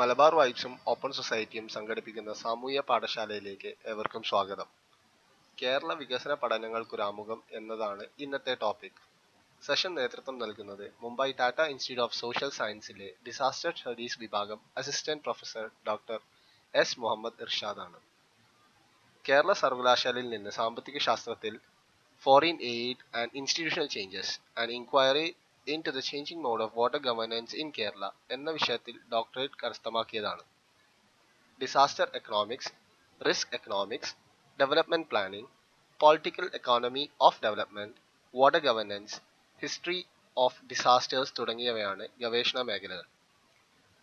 Malabar വൈബ്സും open സൊസൈറ്റിയും സംഘടിപ്പിക്കുന്ന സാമൂഹ്യ പാഠശാലയിലേക്ക് ഏവർക്കും സ്വാഗതം. കേരള വികസന പഠനങ്ങൾക്കൊരാമുഖം എന്നതാണ് ഇന്നത്തെ ടോപ്പിക് സെഷൻ നേതൃത്വം നൽകുന്നത് Mumbai Tata institute of social സയൻസിലെ disaster studies വിഭാഗം assistant professor doctor S Muhammad ഇർഷാദാണ്. Kerala സർവകലാശാലയിൽ നിന്ന് സാമ്പത്തിക ശാസ്ത്രത്തിൽ foreign aid and institutional changes and inquiry to the changing mode of water governance in Kerala എന്ന വിഷയത്തിൽ doctorate കരസ്ഥമാക്കിയതാണ്. Disaster economics risk economics development planning political economy of development water governance history of disasters തുടങ്ങിയവയാണ് ഗവേഷണ മേഖലകൾ.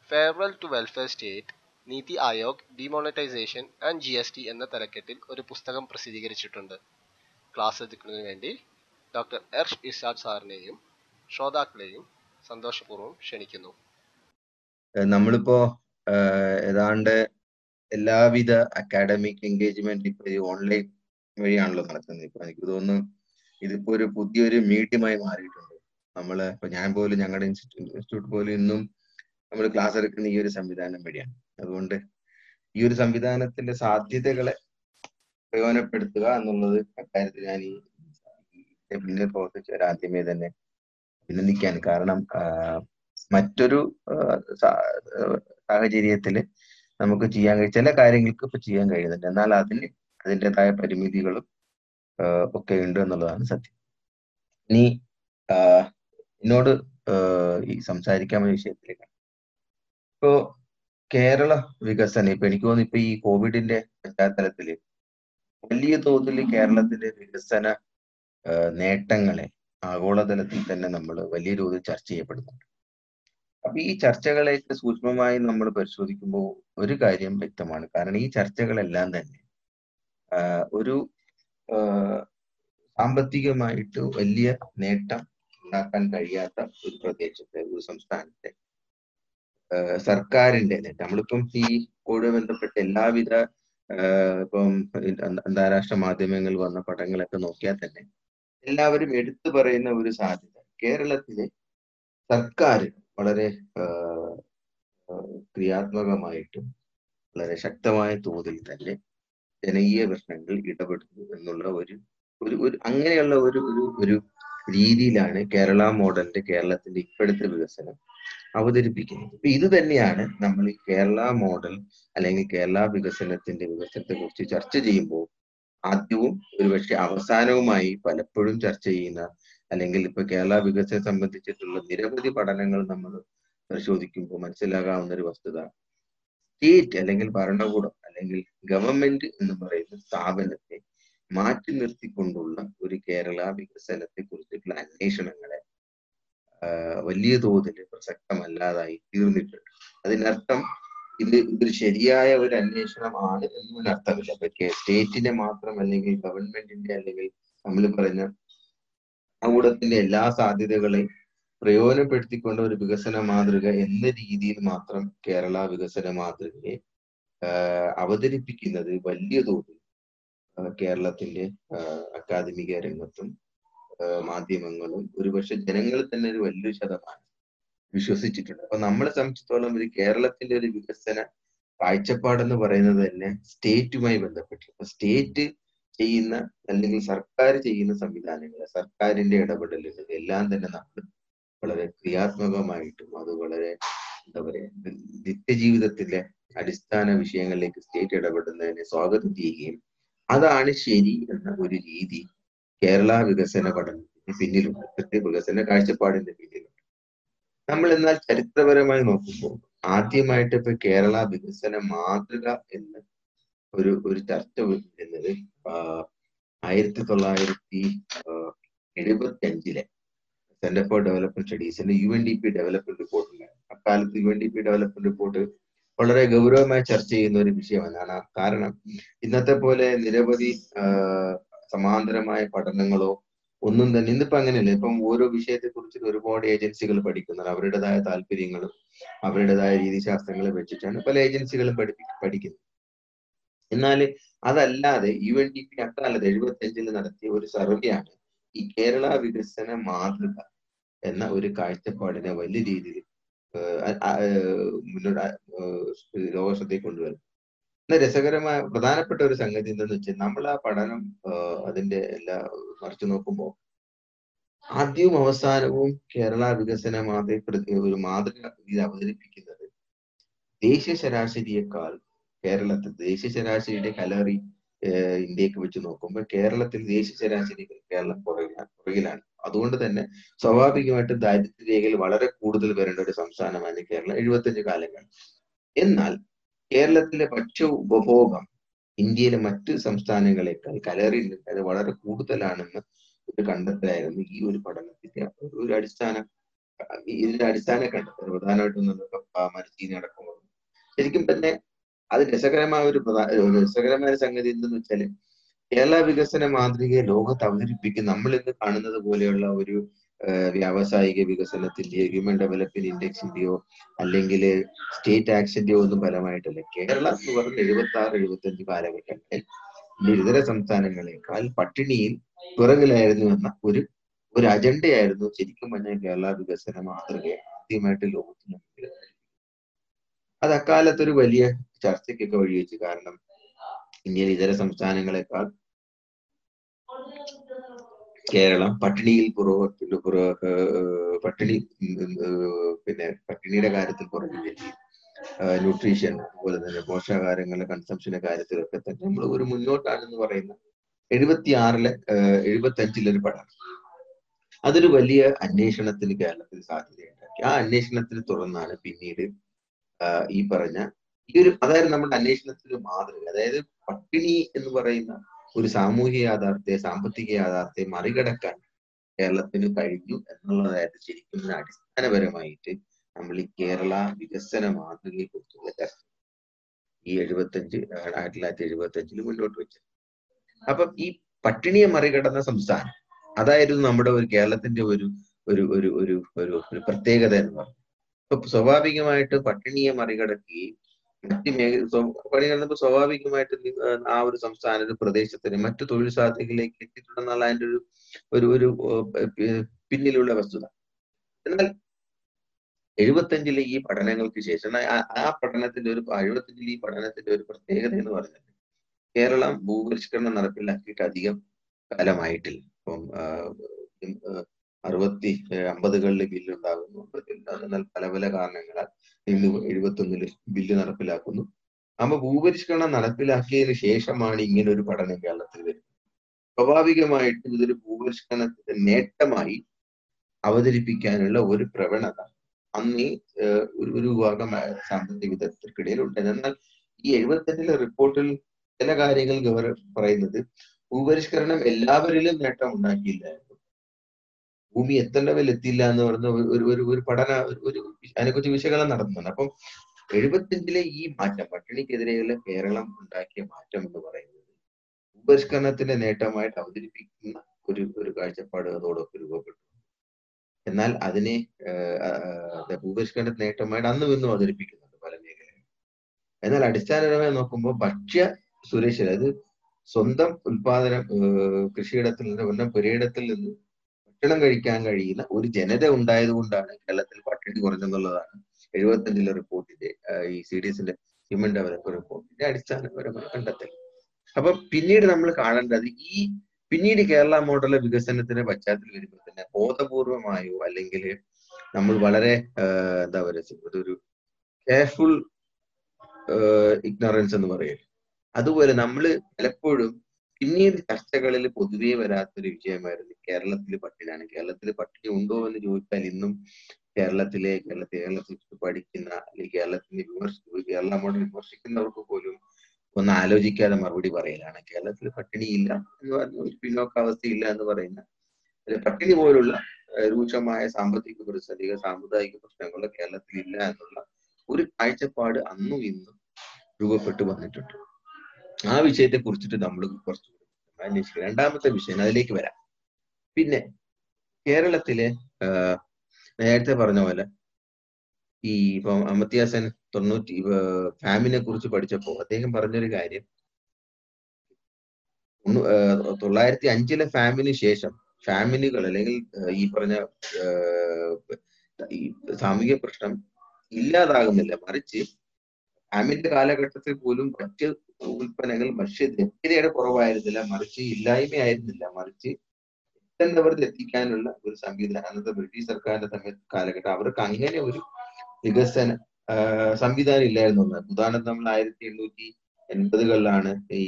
Farewell to welfare state Niti Aayog demonetisation and G S T എന്ന തലക്കെട്ടിൽ ഒരു പുസ്തകം പ്രസിദ്ധീകരിച്ചിട്ടുണ്ട്. ക്ലാസ് എടുക്കുന്നതിന് വേണ്ടി ഡോക്ടർ എർഷ് ഇസാദ് സാറിനെയും ശ്രോതാക്കളെയും സന്തോഷപൂർവം ക്ഷണിക്കുന്നു. നമ്മളിപ്പോ ഏതാണ്ട് എല്ലാവിധ അക്കാഡമിക് എൻഗേജ്മെന്റ് ഇപ്പൊ ഈ ഓൺലൈൻ വഴിയാണല്ലോ നടക്കുന്നത്. ഇപ്പൊ എനിക്ക് തോന്നുന്നു ഇതിപ്പോ ഒരു പുതിയൊരു മീഡിയമായി മാറിയിട്ടുണ്ട്. നമ്മൾ ഇപ്പൊ ഞാൻ പോലും ഞങ്ങളുടെ ഇൻസ്റ്റിറ്റ്യൂട്ട് പോലും ഇന്നും നമ്മൾ ക്ലാസ് എടുക്കുന്ന ഈ ഒരു സംവിധാനം വഴിയാണ്. അതുകൊണ്ട് ഈ ഒരു സംവിധാനത്തിന്റെ സാധ്യതകളെ പ്രയോജനപ്പെടുത്തുക എന്നുള്ളത് അക്കാര്യത്തിൽ ഞാൻ ഈ പിന്നിൽ പ്രവർത്തിച്ചവർ ആദ്യമേ തന്നെ അഭിനന്ദിക്കാൻ കാരണം മറ്റൊരു ആഹ് സാ- ആഹ് സാഹചര്യത്തിൽ നമുക്ക് ചെയ്യാൻ കഴിയും ചില കാര്യങ്ങൾക്ക് ഇപ്പൊ ചെയ്യാൻ കഴിയുന്നുണ്ട്. എന്നാൽ അതിന് അതിന്റെതായ പരിമിതികളും ഒക്കെ ഉണ്ട് എന്നുള്ളതാണ് സത്യം. ഇനി എന്നോട് ഈ സംസാരിക്കാൻ വിഷയത്തിലേക്ക് ഇപ്പോ കേരള വികസനം ഇപ്പൊ എനിക്ക് തോന്നുന്നു ഇപ്പൊ ഈ കോവിഡിന്റെ പശ്ചാത്തലത്തിൽ വലിയ തോതിൽ കേരളത്തിന്റെ വികസന നേട്ടങ്ങളെ ആഗോളതലത്തിൽ തന്നെ നമ്മൾ വലിയ തോതിൽ ചർച്ച ചെയ്യപ്പെടുന്നുണ്ട്. അപ്പൊ ഈ ചർച്ചകളെയൊക്കെ സൂക്ഷ്മമായി നമ്മൾ പരിശോധിക്കുമ്പോൾ ഒരു കാര്യം വ്യക്തമാണ്. കാരണം ഈ ചർച്ചകളെല്ലാം തന്നെ ഒരു സാമ്പത്തികമായിട്ട് വലിയ നേട്ടം ഉണ്ടാക്കാൻ കഴിയാത്ത ഒരു പ്രദേശത്തെ ഒരു സംസ്ഥാനത്തെ സർക്കാരിന്റെ നമ്മളിപ്പം ഈ കോവിഡ് ബന്ധപ്പെട്ട എല്ലാവിധ ഇപ്പം അന്താരാഷ്ട്ര മാധ്യമങ്ങളിൽ വന്ന പടങ്ങളൊക്കെ നോക്കിയാൽ തന്നെ എല്ലാവരും എടുത്തു പറയുന്ന ഒരു സാധ്യത. കേരളത്തിലെ സർക്കാർ വളരെ ക്രിയാത്മകമായിട്ടും വളരെ ശക്തമായ തോതിൽ തന്നെ ജനകീയ പ്രശ്നങ്ങൾ ഇടപെടുന്നു എന്നുള്ള ഒരു ഒരു ഒരു അങ്ങനെയുള്ള ഒരു ഒരു ഒരു രീതിയിലാണ് കേരള മോഡലിന്റെ കേരളത്തിന്റെ ഇപ്പോഴത്തെ വികസനം അവതരിപ്പിക്കുന്നത്. അപ്പൊ ഇത് തന്നെയാണ് നമ്മൾ ഈ കേരള മോഡൽ അല്ലെങ്കിൽ കേരള വികസനത്തിന്റെ വികസനത്തെ കുറിച്ച് ചർച്ച ചെയ്യുമ്പോൾ ആദ്യവും ഒരുപക്ഷെ അവസാനവുമായി പലപ്പോഴും ചർച്ച ചെയ്യുന്ന അല്ലെങ്കിൽ ഇപ്പൊ കേരള വികസനം സംബന്ധിച്ചിട്ടുള്ള നിരവധി പഠനങ്ങൾ നമ്മൾ പരിശോധിക്കുമ്പോൾ മനസ്സിലാകാവുന്ന ഒരു വസ്തുത. സ്റ്റേറ്റ് അല്ലെങ്കിൽ ഭരണകൂടം അല്ലെങ്കിൽ ഗവൺമെന്റ് എന്ന് പറയുന്ന സ്ഥാപനത്തെ മാറ്റി നിർത്തിക്കൊണ്ടുള്ള ഒരു കേരള വികസനത്തെ കുറിച്ചിട്ടുള്ള അന്വേഷണങ്ങളെ വലിയ തോതിൽ പ്രസക്തമല്ലാതായി തീർന്നിട്ടുണ്ട്. അതിനർത്ഥം ഇത് ഇതൊരു ശരിയായ ഒരു അന്വേഷണമാണ് എന്നൊരു അർത്ഥമില്ല. അപ്പൊ സ്റ്റേറ്റിനെ മാത്രം അല്ലെങ്കിൽ ഗവൺമെന്റിന്റെ അല്ലെങ്കിൽ നമ്മൾ പറയുന്ന അവിടത്തിന്റെ എല്ലാ സാധ്യതകളെയും പ്രയോജനപ്പെടുത്തിക്കൊണ്ട് ഒരു വികസന മാതൃക എന്ന രീതിയിൽ മാത്രം കേരള വികസന മാതൃകയെ അവതരിപ്പിക്കുന്നത് വലിയ തോതിൽ കേരളത്തിന്റെ അക്കാദമിക രംഗത്തും മാധ്യമങ്ങളും ഒരുപക്ഷെ ജനങ്ങൾ തന്നെ ഒരു വലിയ ശതമാനം വിശ്വസിച്ചിട്ടുണ്ട്. അപ്പൊ നമ്മളെ സംബന്ധിച്ചിടത്തോളം ഒരു കേരളത്തിന്റെ ഒരു വികസന കാഴ്ചപ്പാടെന്ന് പറയുന്നത് തന്നെ സ്റ്റേറ്റുമായി ബന്ധപ്പെട്ടിട്ടുണ്ട് അപ്പൊ സ്റ്റേറ്റ് ചെയ്യുന്ന അല്ലെങ്കിൽ സർക്കാർ ചെയ്യുന്ന സംവിധാനങ്ങൾ സർക്കാരിന്റെ ഇടപെടലുകൾ എല്ലാം തന്നെ നമ്മൾ വളരെ ക്രിയാത്മകമായിട്ടും അത് വളരെ എന്താ പറയാ നിത്യജീവിതത്തിലെ അടിസ്ഥാന വിഷയങ്ങളിലേക്ക് സ്റ്റേറ്റ് ഇടപെടുന്നതിനെ സ്വാഗതം ചെയ്യുകയും അതാണ് ശരി എന്ന ഒരു രീതി കേരള വികസന പഠനത്തിന് പിന്നിലുണ്ട്. വികസന കാഴ്ചപ്പാടിന്റെ പിന്നിലുണ്ട്. നമ്മൾ എന്നാൽ ചരിത്രപരമായി നോക്കുമ്പോൾ ആദ്യമായിട്ട് ഇപ്പൊ കേരള വികസന മാതൃക എന്ന് ഒരു ഒരു ചർച്ച വരുന്നത് ആയിരത്തി തൊള്ളായിരത്തി എഴുപത്തി അഞ്ചിലെ centre for development സ്റ്റഡീസിന്റെ U N D P development റിപ്പോർട്ടുണ്ടായിരുന്നു അക്കാലത്ത് U N D P development report വളരെ ഗൗരവമായി ചർച്ച ചെയ്യുന്ന ഒരു വിഷയമാണ്. കാരണം ഇന്നത്തെ പോലെ നിരവധി സമാന്തരമായ പഠനങ്ങളോ ഒന്നും തന്നെ. ഇന്നിപ്പോ അങ്ങനെയല്ല? ഇപ്പം ഓരോ വിഷയത്തെ കുറിച്ച് ഒരുപാട് ഏജൻസികൾ പഠിക്കുന്നുണ്ട്. അവരുടേതായ താല്പര്യങ്ങളും അവരുടേതായ രീതിശാസ്ത്രങ്ങളും വെച്ചിട്ടാണ് പല ഏജൻസികളും പഠിപ്പി പഠിക്കുന്നത്. എന്നാൽ അതല്ലാതെ യു എൻ ഡി പി അക്കാലത്ത് എഴുപത്തി അഞ്ചിൽ നടത്തിയ ഒരു സർവേയാണ് ഈ കേരള വികസന മാതൃക എന്ന ഒരു കാഴ്ചപ്പാടിനെ വലിയ രീതിയിൽ മുന്നോട്ട് ലോകശ്രദ്ധയിൽ കൊണ്ടുവരുന്നത്. എന്നാൽ രസകരമായ പ്രധാനപ്പെട്ട ഒരു സംഗതി എന്തെന്ന് വെച്ചാൽ നമ്മൾ ആ പഠനം അതിന്റെ എല്ലാ മറിച്ചു നോക്കുമ്പോൾ ആദ്യവും അവസാനവും കേരള വികസന മാതൃ ഒരു മാതൃക ഇത് അവതരിപ്പിക്കുന്നത് ദേശീയ ശരാശരിയേക്കാൾ കേരളത്തിൽ ദേശീയ ശരാശരിയുടെ കലറി ഇന്ത്യയ്ക്ക് വെച്ച് നോക്കുമ്പോൾ കേരളത്തിൽ ദേശീയ ശരാശരി കേരളം പുറകിലാണ് പുറകിലാണ്. അതുകൊണ്ട് തന്നെ സ്വാഭാവികമായിട്ടും ദാരിദ്ര്യ രേഖയിൽ വളരെ കൂടുതൽ വരേണ്ട ഒരു സംസ്ഥാനമാണ് കേരളം എഴുപത്തഞ്ച് കാലങ്ങൾ. എന്നാൽ കേരളത്തിലെ ഭക്ഷ്യ ഉപഭോഗം ഇന്ത്യയിലെ മറ്റ് സംസ്ഥാനങ്ങളെക്കാൾ കലറി അത് വളരെ കൂടുതലാണെന്ന് ഒരു കണ്ടെത്തലായിരുന്നു ഈ ഒരു പഠനത്തിന്റെ ഒരു അടിസ്ഥാന ഇതിന്റെ അടിസ്ഥാന കണ്ടെത്തൽ പ്രധാനമായിട്ടും നമുക്ക് മരച്ചീനി അടക്കം ശരിക്കും തന്നെ അത് രസകരമായ ഒരു പ്രധാന രസകരമായ സംഗതി എന്തെന്ന് വെച്ചാൽ കേരള വികസന മാതൃകയെ ലോകത്ത് അവതരിപ്പിക്കുന്ന നമ്മൾ ഇന്ന് കാണുന്നത് പോലെയുള്ള ഒരു വ്യാവസായിക വികസനത്തിന്റെയോ ഹ്യൂമൻ ഡെവലപ്മെന്റ് ഇൻഡെക്സിന്റെയോ അല്ലെങ്കിൽ സ്റ്റേറ്റ് ആക്ഷന്റെയോ ഒന്നും ഫലമായിട്ടല്ല. കേരള എന്ന് പറഞ്ഞ എഴുപത്തി ആറ് എഴുപത്തി അഞ്ച് കാലഘട്ടങ്ങളിൽ ഇതര സംസ്ഥാനങ്ങളെക്കാൾ പട്ടിണിയിൽ പിറകിലായിരുന്നു എന്ന ഒരു ഒരു അജണ്ടയായിരുന്നു ശരിക്കും പറഞ്ഞാൽ കേരള വികസന മാതൃക ആദ്യമായിട്ട് ലോകത്തിന് മുമ്പിൽ അത് അക്കാലത്ത് ഒരു വലിയ ചർച്ചയ്ക്കൊക്കെ വഴിവെച്ചു. കാരണം ഇന്ത്യയിലെ ഇതര സംസ്ഥാനങ്ങളെക്കാൾ കേരളം പട്ടിണിയിൽ പുറകോട്ട് പുറ പട്ടിണി പിന്നെ പട്ടിണിയുടെ കാര്യത്തിൽ പുറകിൽ ന്യൂട്രീഷൻ അതുപോലെ തന്നെ പോഷകാഹാരങ്ങളുടെ കൺസംഷന്റെ കാര്യത്തിലൊക്കെ തന്നെ നമ്മൾ ഒരു മുന്നോട്ടാണെന്ന് പറയുന്ന എഴുപത്തി ആറിലെ എഴുപത്തി അഞ്ചിലെ ഒരു പഠനം. അതൊരു വലിയ അന്വേഷണത്തിന് കേരളത്തിൽ സാധ്യതയുണ്ടാക്കി. ആ അന്വേഷണത്തിന് തുടർന്നാണ് പിന്നീട് ഈ പറഞ്ഞ ഈ ഒരു അതായത് നമ്മുടെ അന്വേഷണത്തിന് മാതൃക. അതായത് പട്ടിണി എന്ന് പറയുന്ന ഒരു സാമൂഹിക യാഥാർത്ഥ്യ സാമ്പത്തിക യാഥാർത്ഥ്യ മറികടക്കാൻ കേരളത്തിന് കഴിഞ്ഞു എന്നുള്ളതായിരുന്നു ശരിക്കും അടിസ്ഥാനപരമായിട്ട് നമ്മൾ ഈ കേരള വികസന മാതൃകയെ കുറിച്ചുള്ള ചർച്ച. ഈ എഴുപത്തഞ്ച് ആയിരത്തി തൊള്ളായിരത്തി എഴുപത്തി അഞ്ചിൽ മുന്നോട്ട് വെച്ചത്. അപ്പം ഈ പട്ടിണിയെ മറികടന്ന സംസ്ഥാനം അതായിരുന്നു നമ്മുടെ ഒരു കേരളത്തിന്റെ ഒരു ഒരു ഒരു ഒരു ഒരു പ്രത്യേകത എന്ന് പറഞ്ഞു ഇപ്പൊ സ്വാഭാവികമായിട്ട് പട്ടിണിയെ മറികടക്കുകയും മേഖല പണി നടന്നപ്പോൾ സ്വാഭാവികമായിട്ട് ആ ഒരു സംസ്ഥാന ഒരു പ്രദേശത്തിന് മറ്റു തൊഴിൽ സാധ്യതകളിലേക്ക് എത്തിയിട്ടുണ്ടെന്നുള്ള അതിന്റെ ഒരു ഒരു ഒരു പിന്നിലുള്ള വസ്തുത. എന്നാൽ എഴുപത്തഞ്ചിലെ ഈ പഠനങ്ങൾക്ക് ശേഷം ആ പഠനത്തിന്റെ ഒരു എഴുപത്തഞ്ചിലെ ഈ പഠനത്തിന്റെ ഒരു പ്രത്യേകത എന്ന് പറഞ്ഞാൽ കേരളം ഭൂപരിഷ്കരണം നടപ്പിലാക്കിയിട്ട് അധികം കാലമായിട്ടില്ല. ഇപ്പം അറുപത്തി അമ്പതുകളിൽ ബില്ലുണ്ടാകുന്നു എന്നാൽ പല പല കാരണങ്ങളാൽ ഇന്ന് എഴുപത്തി ഒന്നിൽ ബില്ല് നടപ്പിലാക്കുന്നു. അപ്പൊ ഭൂപരിഷ്കരണം നടപ്പിലാക്കിയതിനു ശേഷമാണ് ഇങ്ങനെ ഒരു പഠനം കേരളത്തിൽ വരുന്നത്. സ്വാഭാവികമായിട്ടും ഇതൊരു ഭൂപരിഷ്കരണത്തിന്റെ നേട്ടമായി അവതരിപ്പിക്കാനുള്ള ഒരു പ്രവണത അന്ന് ഒരു ഒരു വിഭാഗം സാമ്പത്തിക വിദഗ്ധർക്കിടയിൽ ഉണ്ട് എന്നാൽ ഈ എഴുപത്തെട്ടിലെ റിപ്പോർട്ടിൽ ചില കാര്യങ്ങൾ ഗവർ പറയുന്നത് ഭൂപരിഷ്കരണം എല്ലാവരിലും നേട്ടം ഉണ്ടാക്കിയില്ലായിരുന്നു ഭൂമി എത്ര ലെവൽ എത്തിയില്ല എന്ന് പറഞ്ഞ ഒരു ഒരു ഒരു പഠന ഒരു അതിനെക്കുറിച്ച് വിശകലനം നടത്തുന്നുണ്ട്. അപ്പം എഴുപത്തിയഞ്ചിലെ ഈ മാറ്റം പട്ടിണിക്കെതിരെയുള്ള കേരളം ഉണ്ടാക്കിയ മാറ്റം എന്ന് പറയുന്നത് ഭൂപരിഷ്കരണത്തിന്റെ നേട്ടമായിട്ട് അവതരിപ്പിക്കുന്ന ഒരു ഒരു കാഴ്ചപ്പാട് അതോടൊപ്പം രൂപപ്പെട്ടു. എന്നാൽ അതിനെ ഭൂപരിഷ്കരണ നേട്ടമായിട്ട് അന്നും ഇന്നും അവതരിപ്പിക്കുന്നുണ്ട് പല മേഖലകളിൽ എന്നാൽ അടിസ്ഥാനപരമായി നോക്കുമ്പോൾ ഭക്ഷ്യ സുരക്ഷ അതായത് സ്വന്തം ഉൽപാദനം കൃഷിയിടത്തിൽ നിന്ന് സ്വന്തം പുരയിടത്തിൽ നിന്ന് ഭക്ഷണം കഴിക്കാൻ കഴിയുന്ന ഒരു ജനത ഉണ്ടായത് കൊണ്ടാണ് കേരളത്തിൽ പട്ടിണി കുറഞ്ഞെന്നുള്ളതാണ് എഴുപത്തഞ്ചിലെ റിപ്പോർട്ടിന്റെ ഈ സി ഡി എസിന്റെ ഹ്യൂമൻ ഡെവലപ്മെന്റ് റിപ്പോർട്ടിന്റെ അടിസ്ഥാനപരമായ കണ്ടെത്തൽ. അപ്പൊ പിന്നീട് നമ്മൾ കാണേണ്ടത് ഈ പിന്നീട് കേരള മോഡൽ വികസനത്തിന്റെ പശ്ചാത്തലം വരുമ്പോൾ തന്നെ ബോധപൂർവമായോ അല്ലെങ്കിൽ നമ്മൾ വളരെ എന്താ പറയുക അതൊരു കെയർഫുൾ ഇഗ്നോറൻസ് എന്ന് പറയും. അതുപോലെ നമ്മൾ പലപ്പോഴും പിന്നീട് ചർച്ചകളിൽ പൊതുവേ വരാത്തൊരു വിഷയമായിരുന്നു കേരളത്തിൽ പട്ടിണിയാണ്. കേരളത്തിൽ പട്ടിണി ഉണ്ടോ എന്ന് ചോദിച്ചാൽ ഇന്നും കേരളത്തിലെ കേരളത്തിൽ കേരളത്തിൽ പഠിക്കുന്ന അല്ലെങ്കിൽ കേരളത്തിന് വിമർശി കേരള മോഡൽ വിമർശിക്കുന്നവർക്ക് പോലും ഒന്ന് ആലോചിക്കാതെ മറുപടി പറയലാണ്. കേരളത്തിൽ പട്ടിണിയില്ല എന്ന് പറഞ്ഞ ഒരു പിന്നോക്കാവസ്ഥയില്ല എന്ന് പറയുന്ന പട്ടിണി പോലുള്ള രൂക്ഷമായ സാമ്പത്തിക പ്രതിസന്ധികൾ സാമുദായിക പ്രശ്നങ്ങൾ കേരളത്തിൽ ഇല്ല എന്നുള്ള ഒരു കാഴ്ചപ്പാട് അന്നും ഇന്നും രൂപപ്പെട്ടു വന്നിട്ടുണ്ട്. ആ വിഷയത്തെ കുറിച്ചിട്ട് നമ്മൾ കുറച്ച് അന്വേഷിക്കും രണ്ടാമത്തെ വിഷയം അതിലേക്ക് വരാം. പിന്നെ കേരളത്തിലെ നേരത്തെ പറഞ്ഞ പോലെ ഈ ഇപ്പം അമത്യാസൻ തൊണ്ണൂറ്റി ഫാമിനെ കുറിച്ച് പഠിച്ചപ്പോൾ അദ്ദേഹം പറഞ്ഞൊരു കാര്യം. തൊള്ളായിരത്തി അഞ്ചിലെ ഫാമിന് ശേഷം ഫാമിലികൾ അല്ലെങ്കിൽ ഈ പറഞ്ഞ ഈ സാമൂഹിക പ്രശ്നം ഇല്ലാതാകുന്നില്ല. മറിച്ച് ഫാമിന്റെ കാലഘട്ടത്തിൽ പോലും മറ്റ് ഉൽപ്പന്നങ്ങൾ മനുഷ്യ ലഭ്യതയുടെ കുറവായിരുന്നില്ല മറിച്ച് ഇല്ലായ്മയായിരുന്നില്ല മറിച്ച് എത്തേണ്ടവർക്ക് എത്തിക്കാനുള്ള ഒരു സംവിധാനം അന്നത്തെ ബ്രിട്ടീഷ് സർക്കാരിന്റെ സമയത്ത് കാലഘട്ടം. അവർക്ക് അങ്ങനെ ഒരു വികസന സംവിധാനം ഇല്ലായിരുന്നു ഉദാഹരണം നമ്മൾ ആയിരത്തി എണ്ണൂറ്റി എൺപതുകളിലാണ് ഈ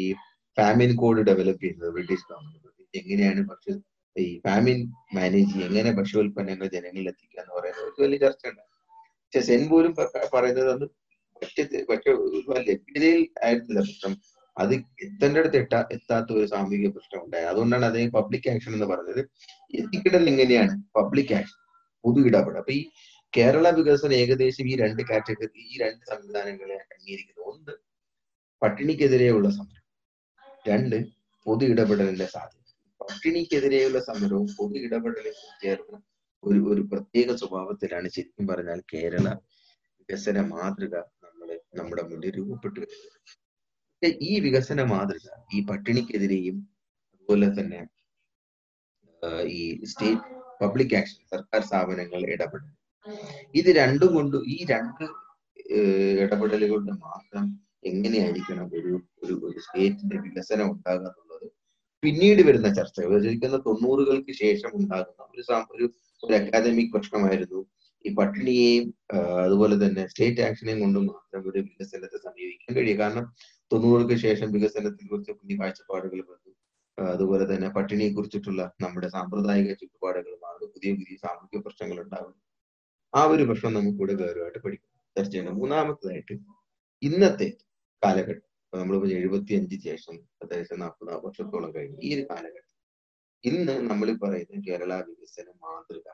ഫാമിൻ കോഡ് ഡെവലപ്പ് ചെയ്യുന്നത് ബ്രിട്ടീഷ് ഗവൺമെന്റ് എങ്ങനെയാണ് ഭക്ഷ്യ ഈ ഫാമിൻ മാനേജ് ചെയ്യുക എങ്ങനെ ഭക്ഷ്യോൽപ്പന്നങ്ങൾ ജനങ്ങളിൽ എത്തിക്കുക എന്ന് പറയുന്നത് വലിയ ചർച്ച ഉണ്ട് പക്ഷെ സെൻ പോലും പറയുന്നത് ഭക്ഷ്യ ഭക്ഷ്യ ലഭ്യതയിൽ ആയിരുന്നില്ല പ്രശ്നം. അത് എത്തേണ്ട അടുത്ത് എത്താ എത്താത്ത ഒരു സാമൂഹിക പ്രശ്നം ഉണ്ടായി. അതുകൊണ്ടാണ് അതേ പബ്ലിക് ആക്ഷൻ എന്ന് പറഞ്ഞത്. എത്തിക്കിടൽ ഇങ്ങനെയാണ് പബ്ലിക് ആക്ഷൻ പൊതു ഇടപെടൽ. അപ്പൊ ഈ കേരള വികസനം ഏകദേശം ഈ രണ്ട് കാറ്റഗറി ഈ രണ്ട് സംവിധാനങ്ങളെ അംഗീകരിക്കുന്നു. ഒന്ന് പട്ടിണിക്കെതിരെയുള്ള സമരം. രണ്ട് പൊതു ഇടപെടലിന്റെ സാധ്യത. പട്ടിണിക്കെതിരെയുള്ള സമരവും പൊതു ഇടപെടലും ചേർന്ന ഒരു ഒരു പ്രത്യേക സ്വഭാവത്തിലാണ് ശരിക്കും പറഞ്ഞാൽ കേരള വികസന മാതൃക നമ്മുടെ മുന്നിൽ രൂപപ്പെട്ടു. ഈ വികസന മാതൃക ഈ പട്ടിണിക്കെതിരെയും അതുപോലെ തന്നെ ഈ സ്റ്റേറ്റ് പബ്ലിക് ആക്ഷൻ സർക്കാർ സ്ഥാപനങ്ങൾ ഇടപെടൽ ഇത് രണ്ടും കൊണ്ട് ഈ രണ്ട് ഇടപെടലുകൊണ്ട് മാത്രം എങ്ങനെയായിരിക്കണം ഒരു ഒരു ഒരു സ്റ്റേറ്റിന്റെ വികസനം ഉണ്ടാകുക എന്നുള്ളത് പിന്നീട് വരുന്ന ചർച്ച ശരിക്കുന്ന തൊണ്ണൂറുകൾക്ക് ശേഷം ഉണ്ടാകുന്ന ഒരു ഒരു ഒരു അക്കാദമിക് പ്രശ്നമായിരുന്നു. ഈ പട്ടിണിയെയും അതുപോലെ തന്നെ സ്റ്റേറ്റ് ആക്ഷനെയും കൊണ്ട് മാത്രം ഒരു വികസനത്തെ സമീപിക്കാൻ കഴിയും. കാരണം തൊണ്ണൂറുകൾക്ക് ശേഷം വികസനത്തെ കുറിച്ച് പുതിയ കാഴ്ചപ്പാടുകൾ വന്നു. അതുപോലെ തന്നെ പട്ടിണിയെ കുറിച്ചിട്ടുള്ള നമ്മുടെ സാമ്പ്രദായിക ചുറ്റുപാടുകൾ മാറുന്നു. പുതിയ പുതിയ സാമൂഹിക പ്രശ്നങ്ങൾ ഉണ്ടാകുന്നു. ആ ഒരു പ്രശ്നം നമുക്ക് ഇവിടെ ഗൗരവമായിട്ട് പഠിക്കാം. ചർച്ച ചെയ്യണം. മൂന്നാമത്തേതായിട്ട് ഇന്നത്തെ കാലഘട്ടം നമ്മളിപ്പോ എഴുപത്തി അഞ്ച് ശേഷം ഏകദേശം നാൽപ്പത് വർഷത്തോളം കഴിഞ്ഞു ഈ ഒരു കാലഘട്ടം. ഇന്ന് നമ്മൾ പറയുന്ന കേരള വികസന മാതൃക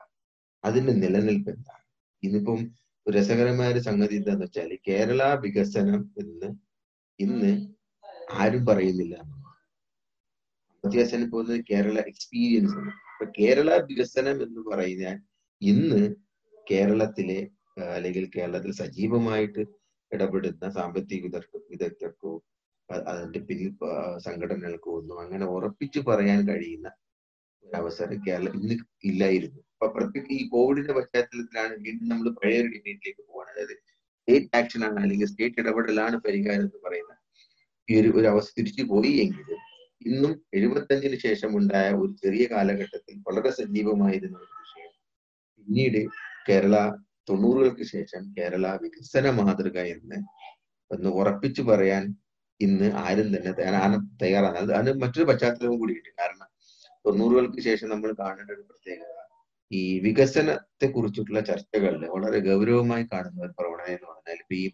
അതിന്റെ നിലനിൽപ്പ് എന്താണ്? ഇന്നിപ്പം രസകരമായ ഒരു സംഗതി എന്താന്ന് വെച്ചാൽ കേരള വികസനം എന്ന് ഇന്ന് ആരും പറയുന്നില്ല. അത്യാവശ്യം പോകുന്നത് കേരള എക്സ്പീരിയൻസ് ആണ്. അപ്പൊ കേരള വികസനം എന്ന് പറഞ്ഞാൽ ഇന്ന് കേരളത്തിലെ അല്ലെങ്കിൽ കേരളത്തിൽ സജീവമായിട്ട് ഇടപെടുന്ന സാമ്പത്തിക വിദഗ്ധ വിദഗ്ധർക്കോ അതിന്റെ പിന്നിൽ സംഘടനകൾക്കോ ഒന്നും അങ്ങനെ ഉറപ്പിച്ചു പറയാൻ കഴിയുന്ന അവസരം കേരളം ഇന്ന് ഇല്ലായിരുന്നു. അപ്പൊ പ്രത്യേക ഈ കോവിഡിന്റെ പശ്ചാത്തലത്തിലാണ് വീണ്ടും നമ്മൾ പഴയ ഒരു ഡിബേറ്റിലേക്ക് പോവാണ്. അതായത് സ്റ്റേറ്റ് ആക്ഷൻ ആണ് അല്ലെങ്കിൽ സ്റ്റേറ്റ് ഇടപെടലാണ് പരിഹാരം എന്ന് പറയുന്ന ഈ ഒരു ഒരു അവസ്ഥ തിരിച്ചു പോയി എങ്കിൽ ഇന്നും എഴുപത്തഞ്ചിന് ശേഷം ഉണ്ടായ ഒരു ചെറിയ കാലഘട്ടത്തിൽ വളരെ സജീവമായിരുന്ന ഒരു വിഷയം. പിന്നീട് കേരള തൊണ്ണൂറുകൾക്ക് ശേഷം കേരള വികസന മാതൃക എന്ന് ഒന്ന് ഉറപ്പിച്ചു പറയാൻ ഇന്ന് ആരും തന്നെ തയ്യാറാണ്. അത് അതിന് മറ്റൊരു പശ്ചാത്തലവും കൂടിയുണ്ട് കാരണം തൊണ്ണൂറുകൾക്ക് ശേഷം നമ്മൾ കാണേണ്ട ഒരു പ്രത്യേകത ഈ വികസനത്തെ കുറിച്ചിട്ടുള്ള ചർച്ചകളിൽ വളരെ ഗൗരവമായി കാണുന്ന ഒരു പ്രവണത എന്ന് പറഞ്ഞാൽ ഇപ്പൊ ഈ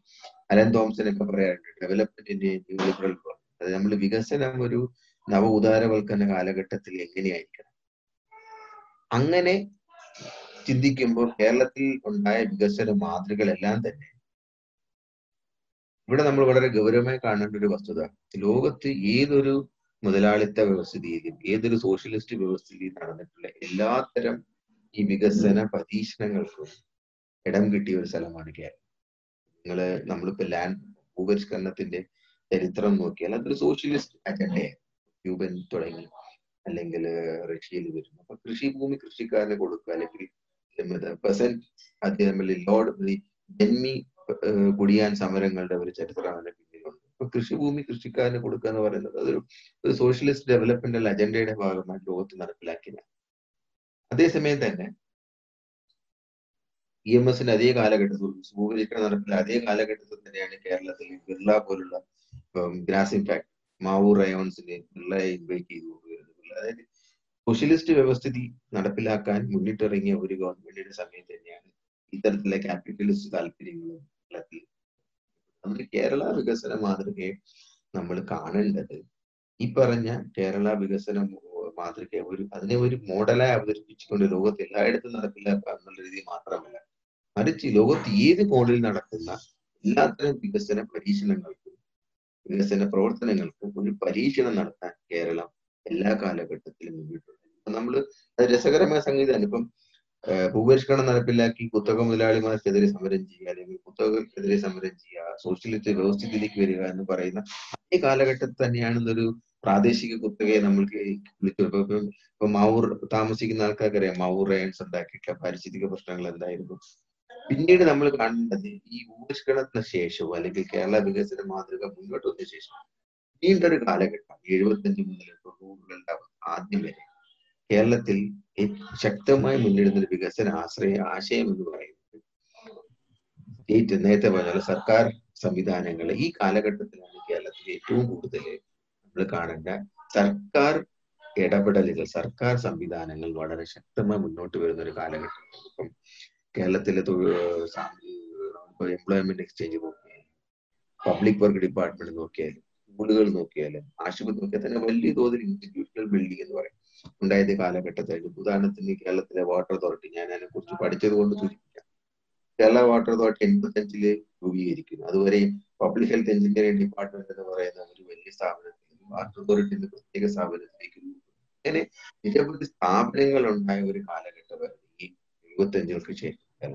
അലൻ തോംസൺ ഒക്കെ പറയാറുണ്ട് ഡെവലപ്മെന്റിന്റെ ന്യൂ ലിബറൽ അത് നമ്മൾ വികസനം ഒരു നവ ഉദാരവൽക്കരണ കാലഘട്ടത്തിൽ എങ്ങനെയായിരിക്കണം? അങ്ങനെ ചിന്തിക്കുമ്പോൾ കേരളത്തിൽ ഉണ്ടായ വികസന മാതൃകളെല്ലാം തന്നെ ഇവിടെ നമ്മൾ വളരെ ഗൗരവമായി കാണേണ്ട ഒരു വസ്തുത. ലോകത്ത് ഏതൊരു മുതലാളിത്ത വ്യവസ്ഥിതിയിലും ഏതൊരു സോഷ്യലിസ്റ്റ് വ്യവസ്ഥിതിയിലും നടന്നിട്ടുള്ള എല്ലാത്തരം ഈ വികസന പരീക്ഷണങ്ങൾക്കും ഇടം കിട്ടിയ ഒരു സ്ഥലമാണ് കേരളം. നിങ്ങൾ നമ്മളിപ്പോ ലാൻഡ് ഭൂപരിഷ്കരണത്തിന്റെ ചരിത്രം നോക്കിയാൽ അതൊരു സോഷ്യലിസ്റ്റ് അജണ്ടയാണ് ക്യൂബൻ തുടങ്ങി അല്ലെങ്കിൽ റഷ്യയിൽ വരുന്നു. അപ്പൊ കൃഷിഭൂമി കൃഷിക്കാരന് കൊടുക്കുക അല്ലെങ്കിൽ പെസന്റ് അദ്ദേഹം ലോഡ് ജന്മി കുടിയാൻ സമരങ്ങളുടെ ഒരു ചരിത്രമാണ് പിന്നിലുണ്ട് അപ്പൊ കൃഷിഭൂമി കൃഷിക്കാരന് കൊടുക്കുക എന്ന് പറയുന്നത് അതൊരു ഒരു സോഷ്യലിസ്റ്റ് ഡെവലപ്മെന്റൽ അജണ്ടയുടെ ഭാഗമായി ലോകത്ത് നടപ്പിലാക്കിയതാണ്. അതേസമയം തന്നെ ഇ എം എസിന്റെ അതേ കാലഘട്ടത്തിൽ ഭൂപരിഷ്കരണം നടക്കുന്ന അതേ കാലഘട്ടത്തിൽ തന്നെയാണ് കേരളത്തിൽ ബിർള പോലുള്ള ഗ്രാസിംഗ് ഫാക്ട് മാവൂർ റയോൺസിനെ ബിർളയെ ഇൻവൈറ്റ് ചെയ്തു കൊണ്ടുവരുന്നത് അതായത് സോഷ്യലിസ്റ്റ് വ്യവസ്ഥിതി നടപ്പിലാക്കാൻ മുന്നിട്ടിറങ്ങിയ ഒരു ഗവൺമെന്റിന്റെ സമയത്ത് തന്നെയാണ് ഇത്തരത്തിലെ ക്യാപിറ്റലിസ്റ്റ് താല്പര്യങ്ങളും കേരളത്തിൽ. അതുകൊണ്ട് കേരള വികസന മാതൃകയെ നമ്മൾ കാണേണ്ടത് ഈ പറഞ്ഞ കേരള വികസന മാതൃകയെ ഒരു അതിനെ ഒരു മോഡലായി അവതരിപ്പിച്ചുകൊണ്ട് ലോകത്ത് എല്ലായിടത്തും നടക്കില്ല എന്നുള്ള രീതി മാത്രമല്ല. മറിച്ച് ലോകത്ത് ഏത് കോണിൽ നടക്കുന്ന എല്ലാത്തരം വികസന പരീക്ഷണങ്ങൾക്കും വികസന പ്രവർത്തനങ്ങൾക്കും ഒരു പരീക്ഷണം നടത്താൻ കേരളം എല്ലാ കാലഘട്ടത്തിലും മുന്നിട്ടുണ്ട് നമ്മൾ രസകരമായ സംഗീതമാണ്. ഇപ്പം ഭൂപരിഷ്കരണം നടപ്പിലാക്കി കുത്തക മുതലാളിമാർക്കെതിരെ സമരം ചെയ്യുക അല്ലെങ്കിൽ കുത്തകൾക്കെതിരെ സമരം ചെയ്യുക സോഷ്യലിസ്റ്റ് വ്യവസ്ഥിതിയിലേക്ക് വരിക എന്ന് പറയുന്ന അതേ കാലഘട്ടത്തിൽ തന്നെയാണ് ഇന്നൊരു പ്രാദേശിക കുത്തകയെ നമ്മൾക്ക് വിളിച്ചു ഇപ്പൊ ഇപ്പൊ മാവൂർ താമസിക്കുന്ന ആൾക്കാർക്ക് അറിയാം മാവൂർ റയൻസ് ഉണ്ടാക്കിയിട്ടുള്ള പാരിസ്ഥിതിക പ്രശ്നങ്ങൾ എന്തായിരുന്നു. പിന്നീട് നമ്മൾ കാണേണ്ടത് ഈ ഭൂപരിഷ്കരണത്തിന് ശേഷവും അല്ലെങ്കിൽ കേരള വികസന മാതൃക മുന്നോട്ട് വന്ന ശേഷം നീണ്ടൊരു കാലഘട്ടം എഴുപത്തഞ്ച് മുതൽ തൊണ്ണൂറുകളുടെ ആദ്യം വരെ കേരളത്തിൽ ശക്തമായി മുന്നിടുന്ന ഒരു വികസന ആശ്രയ ആശയം എന്ന് പറയുന്നത് സ്റ്റേറ്റ് നേരത്തെ പറഞ്ഞ സർക്കാർ സംവിധാനങ്ങൾ ഈ കാലഘട്ടത്തിലാണ് കേരളത്തിൽ ഏറ്റവും കൂടുതൽ നമ്മൾ കാണേണ്ട സർക്കാർ ഇടപെടലുകൾ സർക്കാർ സംവിധാനങ്ങൾ വളരെ ശക്തമായി മുന്നോട്ട് വരുന്ന ഒരു കാലഘട്ടം ഇപ്പം കേരളത്തിലെ എംപ്ലോയ്മെന്റ് എക്സ്ചേഞ്ച് നോക്കിയാലും പബ്ലിക് വർക്ക് ഡിപ്പാർട്ട്മെന്റ് നോക്കിയാലും സ്കൂളുകൾ നോക്കിയാലും ആശുപത്രി നോക്കിയാൽ തന്നെ വലിയ തോതിൽ ഇൻസ്റ്റിറ്റ്യൂഷണൽ ബിൽഡിംഗ് എന്ന് പറയും. ഉണ്ടായത് കാലഘട്ടത്തിൽ ഉദാഹരണത്തിന് കേരളത്തിലെ വാട്ടർ അതോറിറ്റി ഞാൻ അതിനെ കുറിച്ച് പഠിച്ചത് കൊണ്ട് സൂചിപ്പിക്കാം കേരള വാട്ടർ അതോറിറ്റി എൺപത്തഞ്ചിൽ രൂപീകരിക്കുന്നു. അതുവരെ പബ്ലിക് ഹെൽത്ത് എഞ്ചിനീയറിംഗ് ഡിപ്പാർട്ട്മെന്റ് എന്ന് പറയുന്ന ഒരു വലിയ സ്ഥാപനത്തിൽ വാട്ടർ അതോറിറ്റി എന്ന പ്രത്യേക സ്ഥാപനത്തിലേക്ക് അങ്ങനെ നിരവധി സ്ഥാപനങ്ങൾ ഉണ്ടായ ഒരു കാലഘട്ടമായിരുന്നു ഈ എഴുപത്തഞ്ചുകൾക്ക് ശേഷം